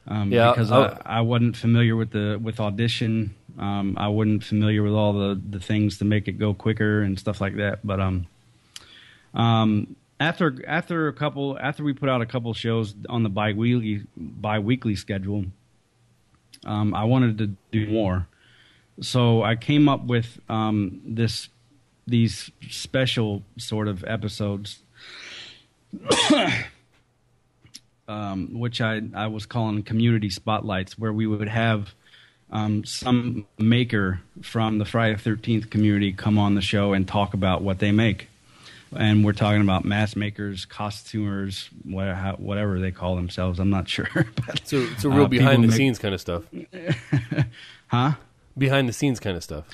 Um, Yeah, because I, I wasn't familiar with the with audition. Um, I wasn't familiar with all the, the things to make it go quicker and stuff like that. But um, um, after after a couple after we put out a couple shows on the bi-weekly bi-weekly schedule, um, I wanted to do more. So I came up with um, this these special sort of episodes um, which I, I was calling community spotlights, where we would have um, some maker from the Friday the 13th community come on the show and talk about what they make. and we're talking about mask makers, costumers, whatever, whatever they call themselves. I'm not sure. but, So it's a real uh, behind the make- scenes kind of stuff. huh? Behind the scenes kind of stuff.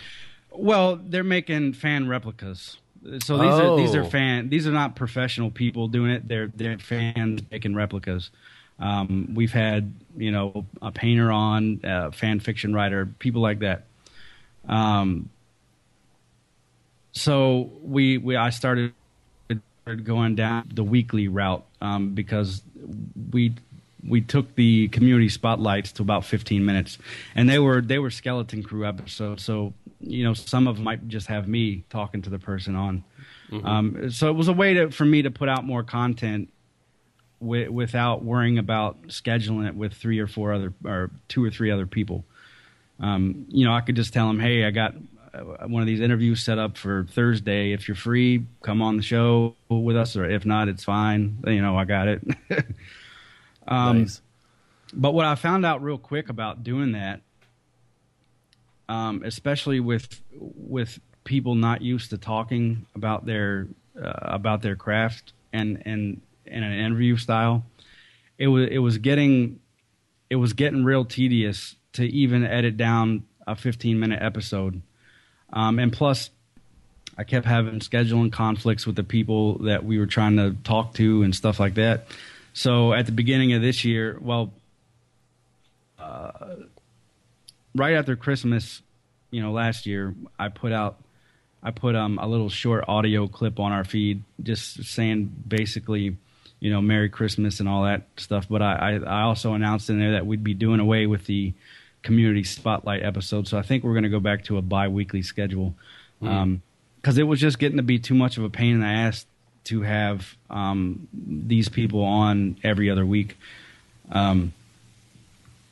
Well, they're making fan replicas. So these are these are Oh. fan. These are not professional people doing it. They're they're fans making replicas. Um, we've had you know a painter on, a fan fiction writer, people like that. Um, so we we I started going down the weekly route um, because we we took the community spotlights to about 15 minutes and they were they were skeleton crew episodes so you know some of them might just have me talking to the person on. Um, so it was a way to, for me to put out more content wi- without worrying about scheduling it with three or four other or two or three other people. Um, you know i could just tell them hey i got uh, one of these interviews set up for thursday. If you're free come on the show with us or if not it's fine. You know i got it. Um, nice. but what I found out real quick about doing that, um, especially with with people not used to talking about their uh, about their craft and and in an interview style, it was it was getting it was getting real tedious to even edit down a 15 minute episode, um, and plus. I kept having scheduling conflicts with the people that we were trying to talk to and stuff like that. So at the beginning of this year, well, uh, right after Christmas, you know, last year, I put out, I put um, a little short audio clip on our feed, just saying basically, you know, Merry Christmas and all that stuff. But I, I, I also announced in there that we'd be doing away with the community spotlight episode. So I think we're going to go back to a bi-weekly schedule. Um 'cause because it was just getting to be too much of a pain in the ass to have um, these people on every other week. Um,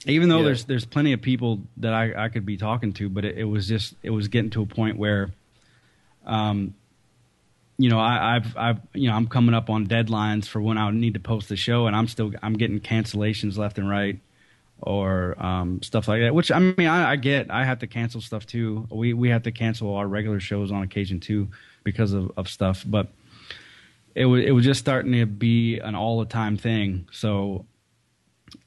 even though Yeah. there's there's plenty of people that I, I could be talking to, but it, it was just it was getting to a point where, um, you know, I, I've I've you know I'm coming up on deadlines for when I need to post the show, and I'm still I'm getting cancellations left and right, or um, stuff like that. Which I mean I, I get I have to cancel stuff too. We we have to cancel our regular shows on occasion too because of, of stuff, but it was it was just starting to be an all the time thing. So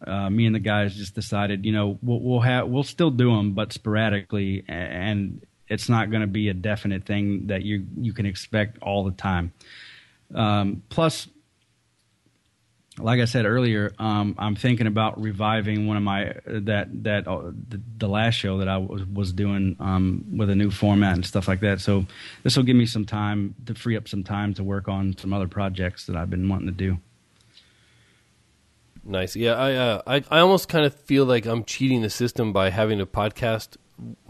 uh, me and the guys just decided, you know, we'll, we'll have we'll still do them, but sporadically, and it's not going to be a definite thing that you you can expect all the time. Um, plus, like I said earlier, um, I'm thinking about reviving one of my that that uh, the, the last show that I was was doing um, with a new format and stuff like that. So this will give me some time to free up some time to work on some other projects that I've been wanting to do. Nice. Yeah, I, uh, I I almost kind of feel like I'm cheating the system by having a podcast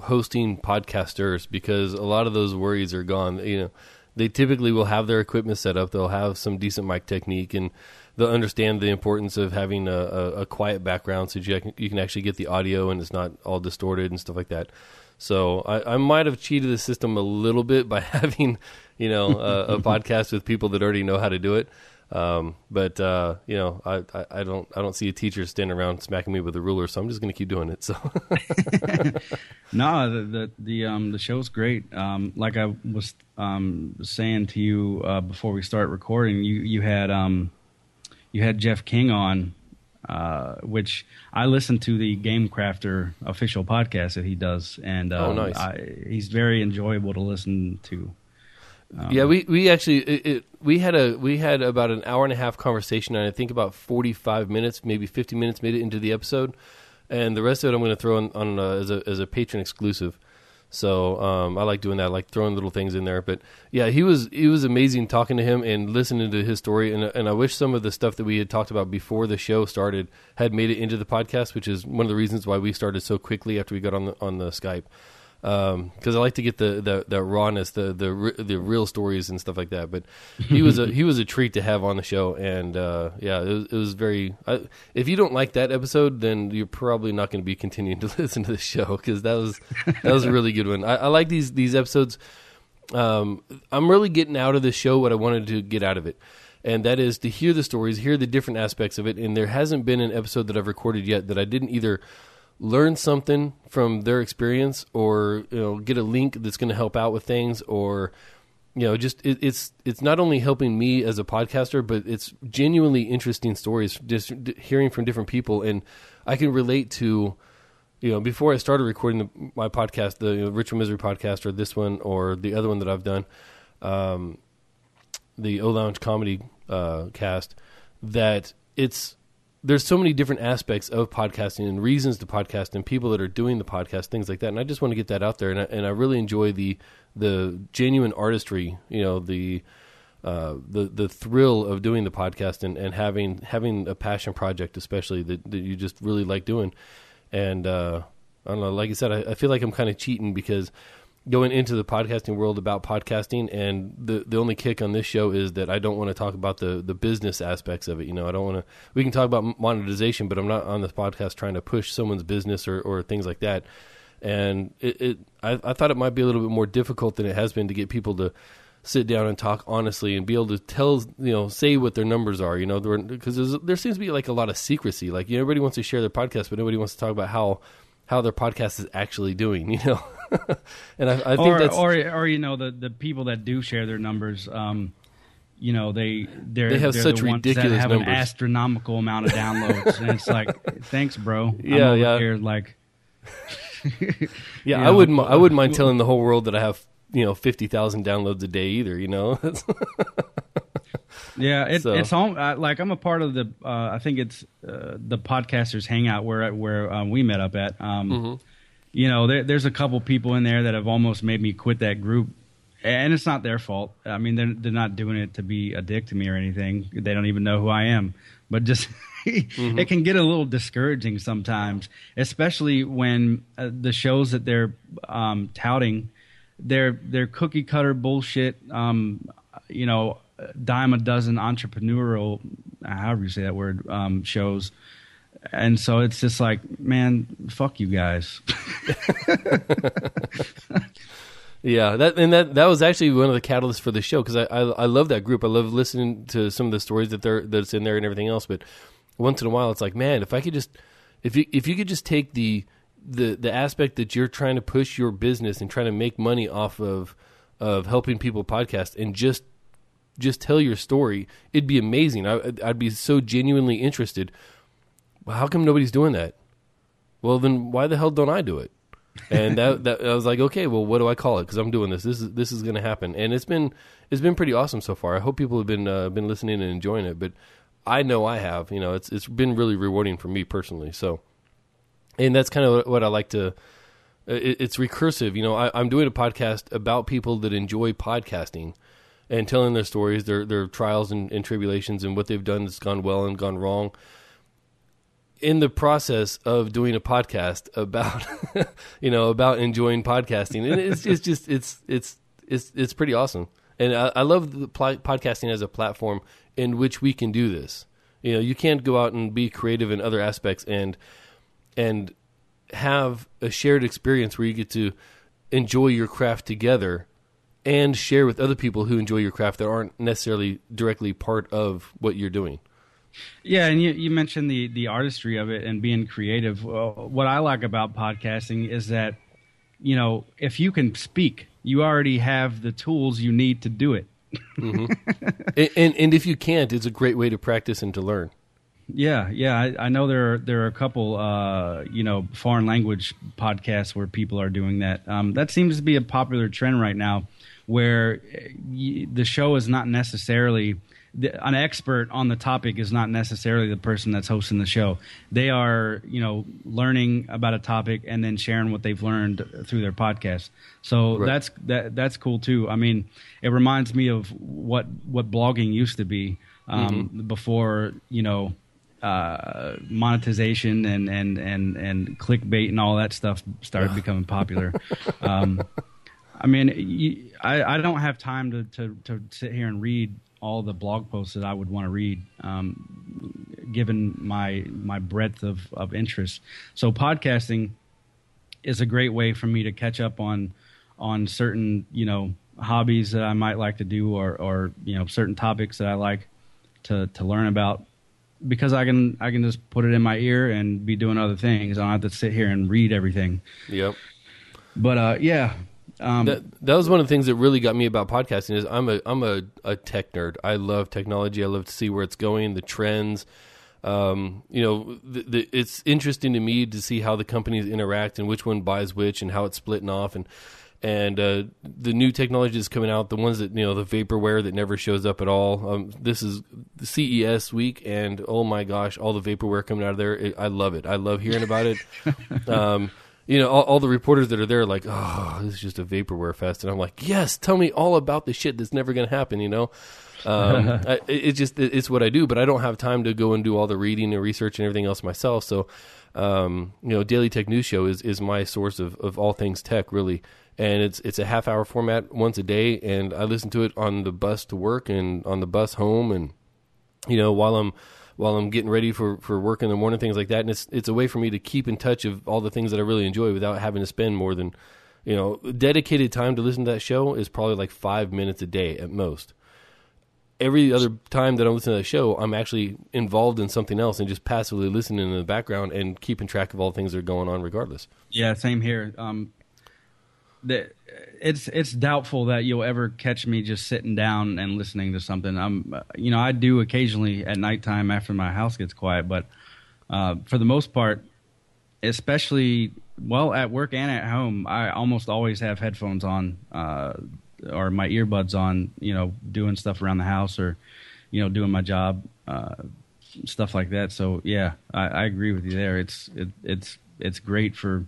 hosting podcasters because a lot of those worries are gone. You know, they typically will have their equipment set up. They'll have some decent mic technique and they'll understand the importance of having a, a, a quiet background so you can, you can actually get the audio and it's not all distorted and stuff like that. So I, I might have cheated the system a little bit by having, you know, a, a podcast with people that already know how to do it. Um, but uh, you know, I, I, I don't I don't see a teacher standing around smacking me with a ruler, so I'm just going to keep doing it. So No, the the the, um, the show's great. Um, like I was um, saying to you uh, before we start recording, you you had um, you had Jeff King on, uh, which I listened to the Game Crafter official podcast that he does, and Oh, um, nice. I, he's very enjoyable to listen to. Yeah, we we actually it, it, we had a we had about an hour and a half conversation, and I think about 45 minutes, maybe 50 minutes, made it into the episode, and the rest of it I'm going to throw on, on uh, as a as a Patreon exclusive. So um, I like doing that, I like throwing little things in there. But yeah, he was he was amazing talking to him and listening to his story. And and I wish some of the stuff that we had talked about before the show started had made it into the podcast, which is one of the reasons why we started so quickly after we got on the on the Skype. Because I like to get the, the, the rawness, the the the real stories and stuff like that. But he was a he was a treat to have on the show, and uh, yeah, it was, it was very. I, if you don't like that episode, then you're probably not going to be continuing to listen to the show because that was that was a really good one. I, I like these these episodes. Um, I'm really getting out of the show what I wanted to get out of it, and that is to hear the stories, hear the different aspects of it. And there hasn't been an episode that I've recorded yet that I didn't either learn something from their experience or you know get a link that's going to help out with things or you know, just it, it's it's not only helping me as a podcaster, but it's genuinely interesting stories. Just hearing from different people, and I can relate to, you know, before I started recording the, my podcast, the you know, Ritual Misery podcast, or this one, or the other one that I've done, um, the O Lounge Comedy uh, cast, that it's there's so many different aspects of podcasting and reasons to podcast and people that are doing the podcast, things like that. And I just want to get that out there. And I, and I really enjoy the the genuine artistry, you know, the uh, the the thrill of doing the podcast and, and having having a passion project, especially that, that you just really like doing. And uh, I don't know, like I said, I, I feel like I'm kind of cheating because going into the podcasting world about podcasting and the the only kick on this show is that I don't want to talk about the the business aspects of it you know? I don't want to we can talk about monetization but I'm not on this podcast trying to push someone's business or or things like that. And it, it I, I thought it might be a little bit more difficult than it has been to get people to sit down and talk honestly and be able to tell you know say what their numbers are you know? Because there seems to be like a lot of secrecy. Like you know, everybody wants to share their podcast but nobody wants to talk about how how their podcast is actually doing you know and I, I think or, that's or or you know the the people that do share their numbers. Um, you know they they're, They have such the ridiculous have numbers. an astronomical amount of downloads, and it's like, thanks, bro. I'm Yeah, over yeah. Here, like, yeah I know, wouldn't I wouldn't mind telling the whole world that I have you know fifty thousand downloads a day either you know yeah, it, So- it's all uh, like I'm a part of the. Uh, I think it's uh, the podcasters hangout where where um, we met up at. Um, Mm-hmm. You know, there, there's a couple people in there that have almost made me quit that group. And it's not their fault. I mean, they're they're not doing it to be a dick to me or anything. They don't even know who I am. But just Mm-hmm. it can get a little discouraging sometimes, especially when uh, the shows that they're um, touting, they're they're cookie cutter bullshit. Um, you know, dime a dozen entrepreneurial, however you say that word, um, shows. And so it's just like, man, fuck you guys. Yeah, that and that that was actually one of the catalysts for the show because I, I I love that group. I love listening to some of the stories that they're that's in there and everything else. But once in a while, it's like, man, if I could just if you if you could just take the the the aspect that you're trying to push your business and trying to make money off of of helping people podcast and just just tell your story, it'd be amazing. I, I'd be so genuinely interested. Well, how come nobody's doing that? Well, then why the hell don't I do it? and that, that I was like, okay, well, what do I call it? Because I'm doing this. This is this is going to happen, and it's been it's been pretty awesome so far. I hope people have been uh, been listening and enjoying it, but I know I have. You know, it's it's been really rewarding for me personally. So, and that's kind of what I like to. It, it's recursive. You know, I, I'm doing a podcast about people that enjoy podcasting and telling their stories, their their trials and, and tribulations, and what they've done that's gone well and gone wrong. In the process of doing a podcast about you know about enjoying podcasting and it's, it's just it's it's it's it's pretty awesome. And I, I love the pl- podcasting as a platform in which we can do this. You know you can't go out and be creative in other aspects and and have a shared experience where you get to enjoy your craft together and share with other people who enjoy your craft that aren't necessarily directly part of what you're doing Yeah, and you, you mentioned the the artistry of it and being creative. Well, what I like about podcasting is that you know if you can speak, you already have the tools you need to do it. and, and and if you can't, it's a great way to practice and to learn. Yeah, yeah, I, I know there are there are a couple uh, you know foreign language podcasts where people are doing that. Um, that seems to be a popular trend right now, where uh, the show is not necessarily the, an expert on the topic is not necessarily the person that's hosting the show. They are you know learning about a topic and then sharing what they've learned through their podcast. So Right. that's that that's cool too. I mean, it reminds me of what what blogging used to be um, before you know uh, monetization and, and, and, and clickbait and all that stuff started becoming popular. um, I mean, you, I, I don't have time to, to, to sit here and read all the blog posts that I would want to read, um, given my my breadth of, of interest. So podcasting is a great way for me to catch up on on certain you know hobbies that I might like to do or or you know certain topics that I like to to learn about because I can I can just put it in my ear and be doing other things. I don't have to sit here and read everything. Yep. But uh, yeah, Um, that that was one of the things that really got me about podcasting is I'm a I'm a, a tech nerd. I love technology. I love to see where it's going, the trends. Um, you know, the, the, it's interesting to me to see how the companies interact and which one buys which and how it's splitting off and and uh, the new technology that's coming out, the ones that you know, the vaporware that never shows up at all. Um, this is the CES week, and oh my gosh, all the vaporware coming out of there. It, I love it. I love hearing about it. you know, all, all, the reporters that are there are like, oh, this is just a vaporware fest, and I'm like, yes, tell me all about the shit that's never going to happen. You know, um, I, it, just it, it's what I do, but I don't have time to go and do all the reading and research and everything else myself. So, um, you know, Daily Tech News Show is is my source of of all things tech, really and it's it's a half hour format once a day, and I listen to it on the bus to work and on the bus home, and you know while I'm while I'm getting ready for, for work in the morning, things like that. And it's it's a way for me to keep in touch of all the things that I really enjoy without having to spend more than you know dedicated time to listen to that show is probably like five minutes a day at most. Every other time that I'm listening to that show, I'm actually involved in something else and just passively listening in the background and keeping track of all the things that are going on, regardless. Yeah, same here. Um, it's it's doubtful that you'll ever catch me just sitting down and listening to something. I'm, you know, I do occasionally at nighttime after my house gets quiet, but uh, for the most part, especially well at work and at home, I almost always have headphones on uh, or my earbuds on. You know, doing stuff around the house or you know doing my job, uh, stuff like that. So yeah, I, I agree with you there. It's it, it's it's great for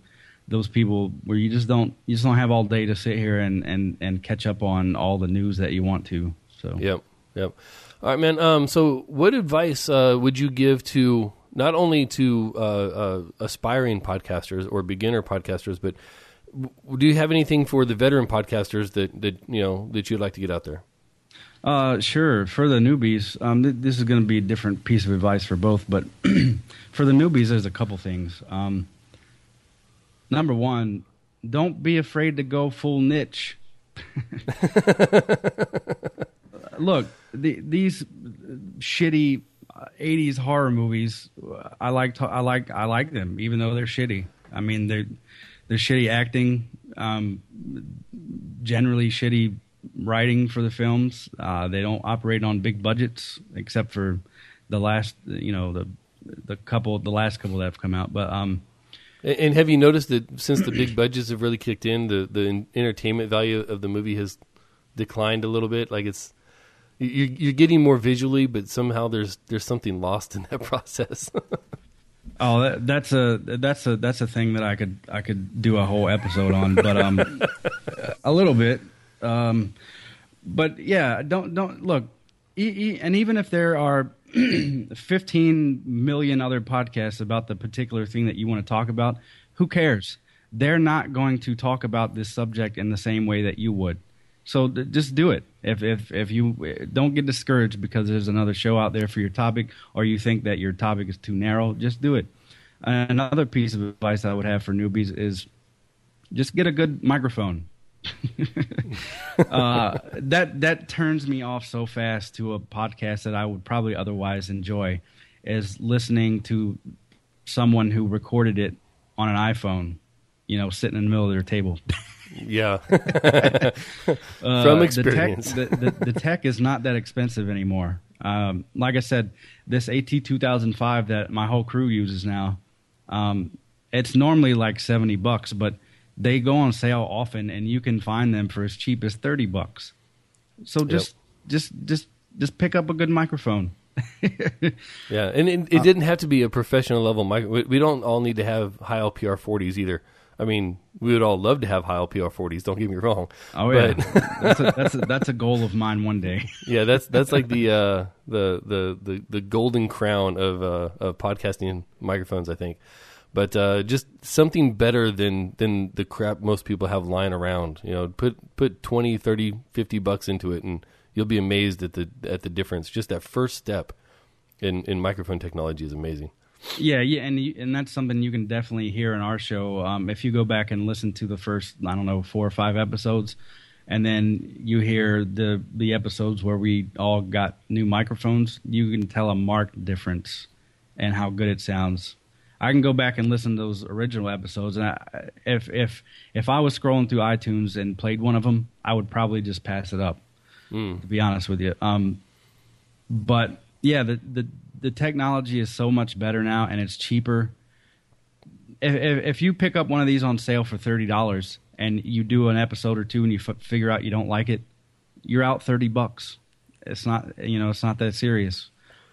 those people where you just don't you just don't have all day to sit here and and and catch up on all the news that you want to. So yep, yep. All right, man. Um, so what advice uh, would you give to not only to uh, uh, aspiring podcasters or beginner podcasters, but do you have anything for the veteran podcasters that that you know that you'd like to get out there? Uh, sure. For the newbies, um, th- this is going to be a different piece of advice for both, but for the newbies, there's a couple things. Um, number one, don't be afraid to go full niche. Look, the, these shitty '80s uh, horror movies, I like. I like. I like them, even though they're shitty. I mean, they're they're shitty acting, um, generally shitty writing for the films. Uh, they don't operate on big budgets, except for the last, you know, the the couple, the last couple that have come out. But um, and have you noticed that since the big budgets have really kicked in, the the entertainment value of the movie has declined a little bit? Like it's you're, you're getting more visually, but somehow there's there's something lost in that process. oh, that, that's a that's a that's a thing that I could I could do a whole episode on, but um, a little bit. Um, but yeah, don't don't look, e- e- and even if there are 15 million other podcasts about the particular thing that you want to talk about, who cares? They're not going to talk about this subject in the same way that you would. So th- just do it. If if if you don't get discouraged because there's another show out there for your topic, or you think that your topic is too narrow, just do it. Another piece of advice I would have for newbies is just get a good microphone. uh, that that turns me off so fast to a podcast that I would probably otherwise enjoy, is listening to someone who recorded it on an iPhone, you know, sitting in the middle of their table. yeah, uh, from experience, the tech, the, the, the tech is not that expensive anymore. Um, like I said, this AT 2005 that my whole crew uses now, um, it's normally like 70 bucks, but they go on sale often, and you can find them for as cheap as thirty bucks. So just yep. just just just pick up a good microphone. yeah, and it, it, uh, didn't have to be a professional level mic. We don't all need to have Heil PR 40s either. I mean, we would all love to have Heil PR 40s. Don't get me wrong. Oh yeah, that's a, that's a, that's a goal of mine one day. yeah, that's that's like the uh, the the the the golden crown of uh, of podcasting microphones. I think but uh, just something better than than the crap most people have lying around. You know, put put 20, 30, 50 bucks into it, and you'll be amazed at the at the difference. Just that first step in in microphone technology is amazing. Yeah, yeah, and and that's something you can definitely hear in our show. Um, if you go back and listen to the first, I don't know, four or five episodes, and then you hear the the episodes where we all got new microphones, you can tell a marked difference and how good it sounds I can go back and listen to those original episodes, and I, if if if I was scrolling through iTunes and played one of them, I would probably just pass it up. Mm. To be honest with you, um, but yeah, the the the technology is so much better now, and it's cheaper. If if, if you pick up one of these on sale for thirty dollars and you do an episode or two and you f- figure out you don't like it, you're out thirty bucks. It's not you know it's not that serious.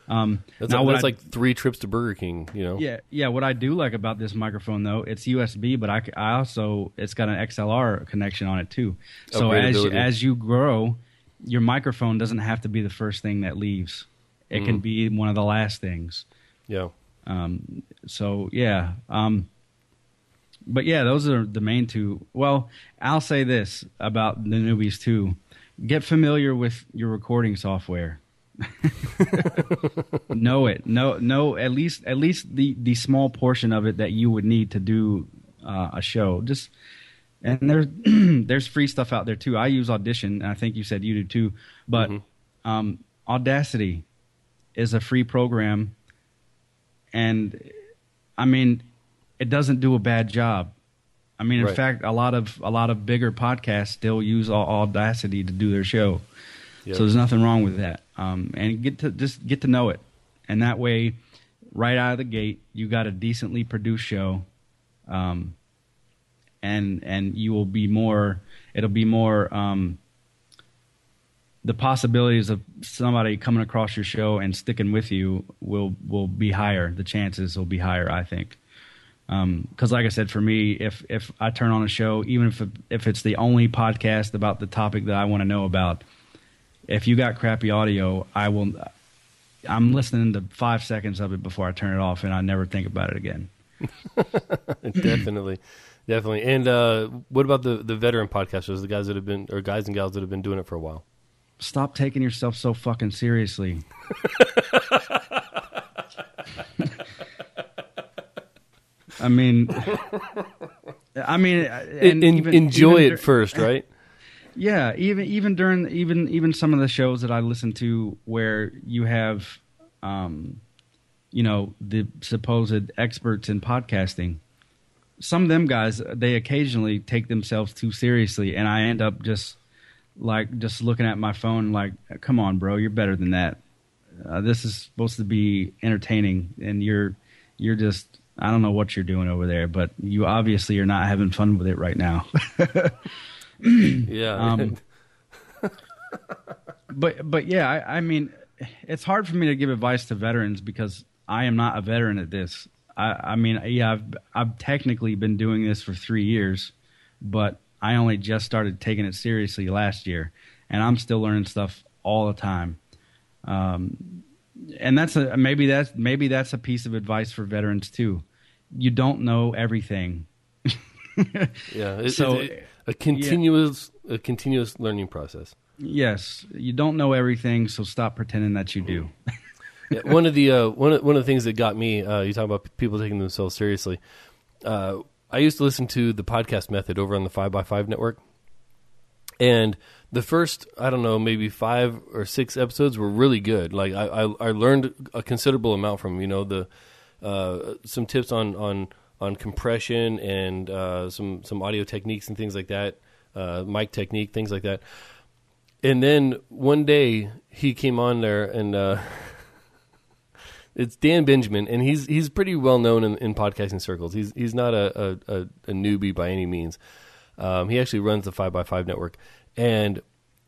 Um, That's, now like, that's I- like three trips to Burger King. You know. yeah, yeah. What I do like about this microphone though, it's USB, but I, I also it's got an XLR connection on it too. So as Upgradability. as you grow, your microphone doesn't have to be the first thing that leaves. It can Mhm. be one of the last things. Yeah. Um, so yeah. Um, but yeah, those are the main two. Well, I'll say this about the newbies too: get familiar with your recording software. know it. No, know at least at least the the small portion of it that you would need to do uh, a show. Just and there's there's free stuff out there too. I use Audition, and I think you said you do too. But Mhm. um, Audacity is a free program, and I mean, it doesn't do a bad job. I mean, in Right. fact, a lot of a lot of bigger podcasts still use Audacity to do their show. Yeah. So there's nothing wrong with that. Um, and get to just get to know it, and that way, right out of the gate, you got a decently produced show, um, and and you will be more. It'll be more. Um, the possibilities of somebody coming across your show and sticking with you will will be higher. The chances will be higher, I think. Because, like I said, for me, if if I turn on a show, even if if it's the only podcast about the topic that I want to know about, if you got crappy audio, I will. I'm listening to five seconds of it before I turn it off, and I never think about it again. definitely, definitely. And uh, what about the the veteran podcasters, the guys that have been or guys and gals that have been doing it for a while? Stop taking yourself so fucking seriously. I mean, I mean, and En- even- enjoy even it first, right? Yeah, even even during even even some of the shows that I listen to where you have, um, you know, the supposed experts in podcasting. Some of them guys, they occasionally take themselves too seriously, and I end up just like just looking at my phone, like, "Come on, bro, you're better than that. Uh, this is supposed to be entertaining, and you're you're just." I don't know what you're doing over there, but you obviously are not having fun with it right now. Yeah. Um, but but yeah, I, I mean, it's hard for me to give advice to veterans because I am not a veteran at this. I, I mean, yeah, I've I've technically been doing this for three years, but I only just started taking it seriously last year, and I'm still learning stuff all the time. Um, and that's a maybe that's maybe that's a piece of advice for veterans too. You don't know everything. yeah. It, so, it- a continuous a continuous learning process. Yes, you don't know everything, so stop pretending that you do. Yeah, one of the uh, one of, one of the things that got me, uh, you talk about people taking themselves seriously. Uh, I used to listen to the podcast method over on the Five by Five network, and the first I don't know maybe five or six episodes were really good. Like I I, I learned a considerable amount from you know the uh, some tips on on on compression and uh, some some audio techniques and things like that, uh, mic technique things like that. And then one day he came on there and. Uh, it's Dan Benjamin, and he's he's pretty well known in, in podcasting circles. He's he's not a a, a, newbie by any means. Um, he actually runs the Five by Five network, and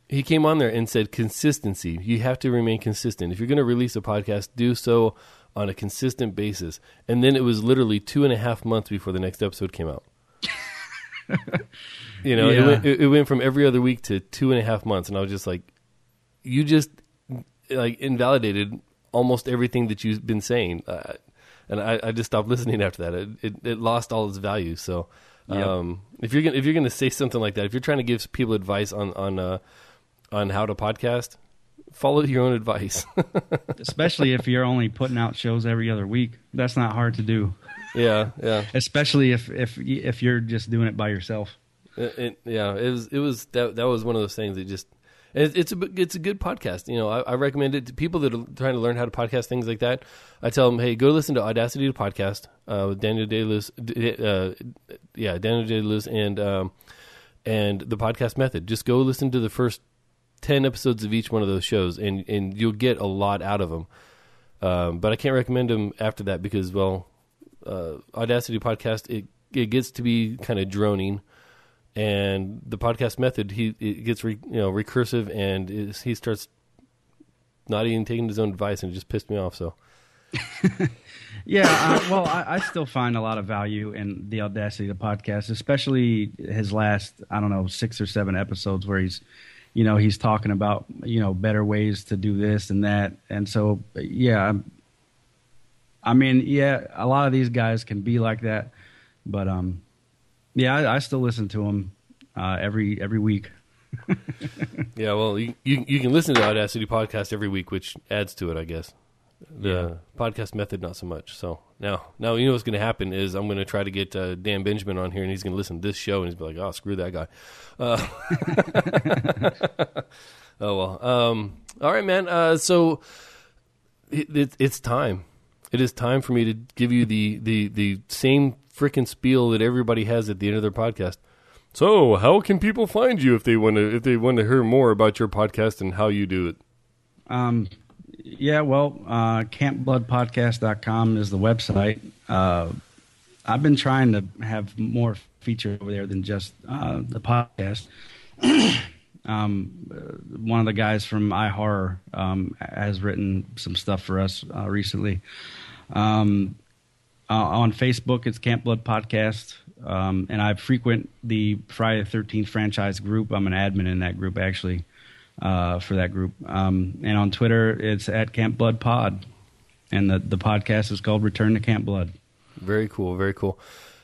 he came on there and said consistency. You have to remain consistent. If you're going to release a podcast, do so on a consistent basis. And then it was literally two and a half months before the next episode came out. you know, it, went, it, it went from every other week to two and a half months, and I was just like, you just like invalidated almost everything that you've been saying, uh, and I, I just stopped listening after that. It, it, it lost all its value. So, Yep. um, if you're gonna, if you're going to say something like that, if you're trying to give people advice on on uh, on how to podcast, follow your own advice. Especially if you're only putting out shows every other week. That's not hard to do. yeah, yeah, Especially if if if you're just doing it by yourself. it, it- yeah. It was it was that that was one of those things that just It, it's a it's a good podcast. You know, I, I, recommend it to people that are trying to learn how to podcast things like that. I tell them, hey, go listen to Audacity to Podcast uh, with Daniel J. Lewis. Uh, yeah, Daniel J. Lewis and um, and the podcast method. Just go listen to the first ten episodes of each one of those shows, and and you'll get a lot out of them. Um, but I can't recommend them after that because, well, uh, Audacity podcast it it gets to be kind of droning and the podcast method he it gets re, you know recursive and he starts not even taking his own advice and it just pissed me off so yeah uh, well I, I, still find a lot of value in the audacity of the podcast especially his last i don't know six or seven episodes where he's you know he's talking about you know better ways to do this and that and so yeah i mean yeah a lot of these guys can be like that but um yeah, I, I still listen to them uh, every every week. yeah, well, you, you, you can listen to the Audacity podcast every week, which adds to it, I guess. The yeah. podcast method, not so much. So now, now you know what's going to happen is I'm going to try to get uh, Dan Benjamin on here, and he's going to listen to this show, and he's be like, "Oh, screw that guy." Uh, oh well. Um, all right, man. Uh, so it, it, it's time. It is time for me to give you the the the same freaking spiel that everybody has at the end of their podcast. So, how can people find you if they want to if they want to hear more about your podcast and how you do it? Um, yeah, well, uh, campbloodpodcast.com is the website. Uh, I've been trying to have more features over there than just uh, the podcast. um, uh, one of the guys from iHorror um, has written some stuff for us uh, recently. Um, uh, on Facebook, it's Camp Blood Podcast, um, and I frequent the Friday the Thirteenth franchise group. I'm an admin in that group, actually, uh, for that group. Um, and on Twitter, it's at Camp Blood Pod, and the the podcast is called Return to Camp Blood. Very cool, very cool.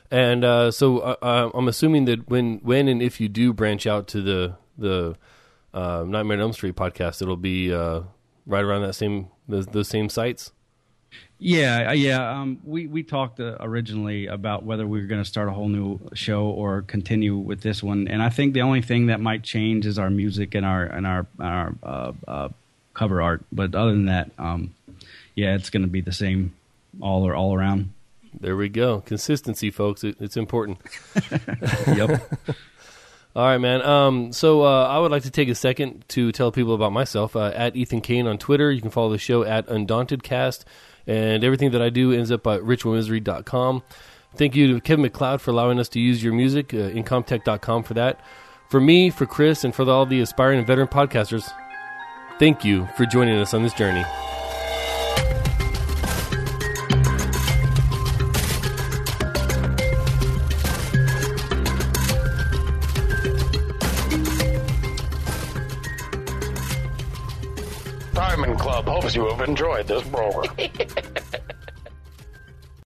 And uh, so uh, uh, I'm assuming that when when and if you do branch out to the the uh, Nightmare on Elm Street podcast, it'll be right around that same those, those same sites. Yeah, uh, yeah. Um, we we talked uh, originally about whether we were going to start a whole new show or continue with this one, and I think the only thing that might change is our music and our and our our uh, uh, cover art. But other than that, um, yeah, it's going to be the same all or all around. There we go. Consistency, folks. It, it's important. yep. All right, man. Um, so uh, I would like to take a second to tell people about myself. Uh, at Ethan Kane on Twitter. You can follow the show at UndauntedCast. And everything that I do ends up at ritualmisery.com. Thank you to Kevin MacLeod for allowing us to use your music, uh, Incompetech.com for that. For me, for Chris, and for all the aspiring and veteran podcasters, thank you for joining us on this journey. Hopes you have enjoyed this program.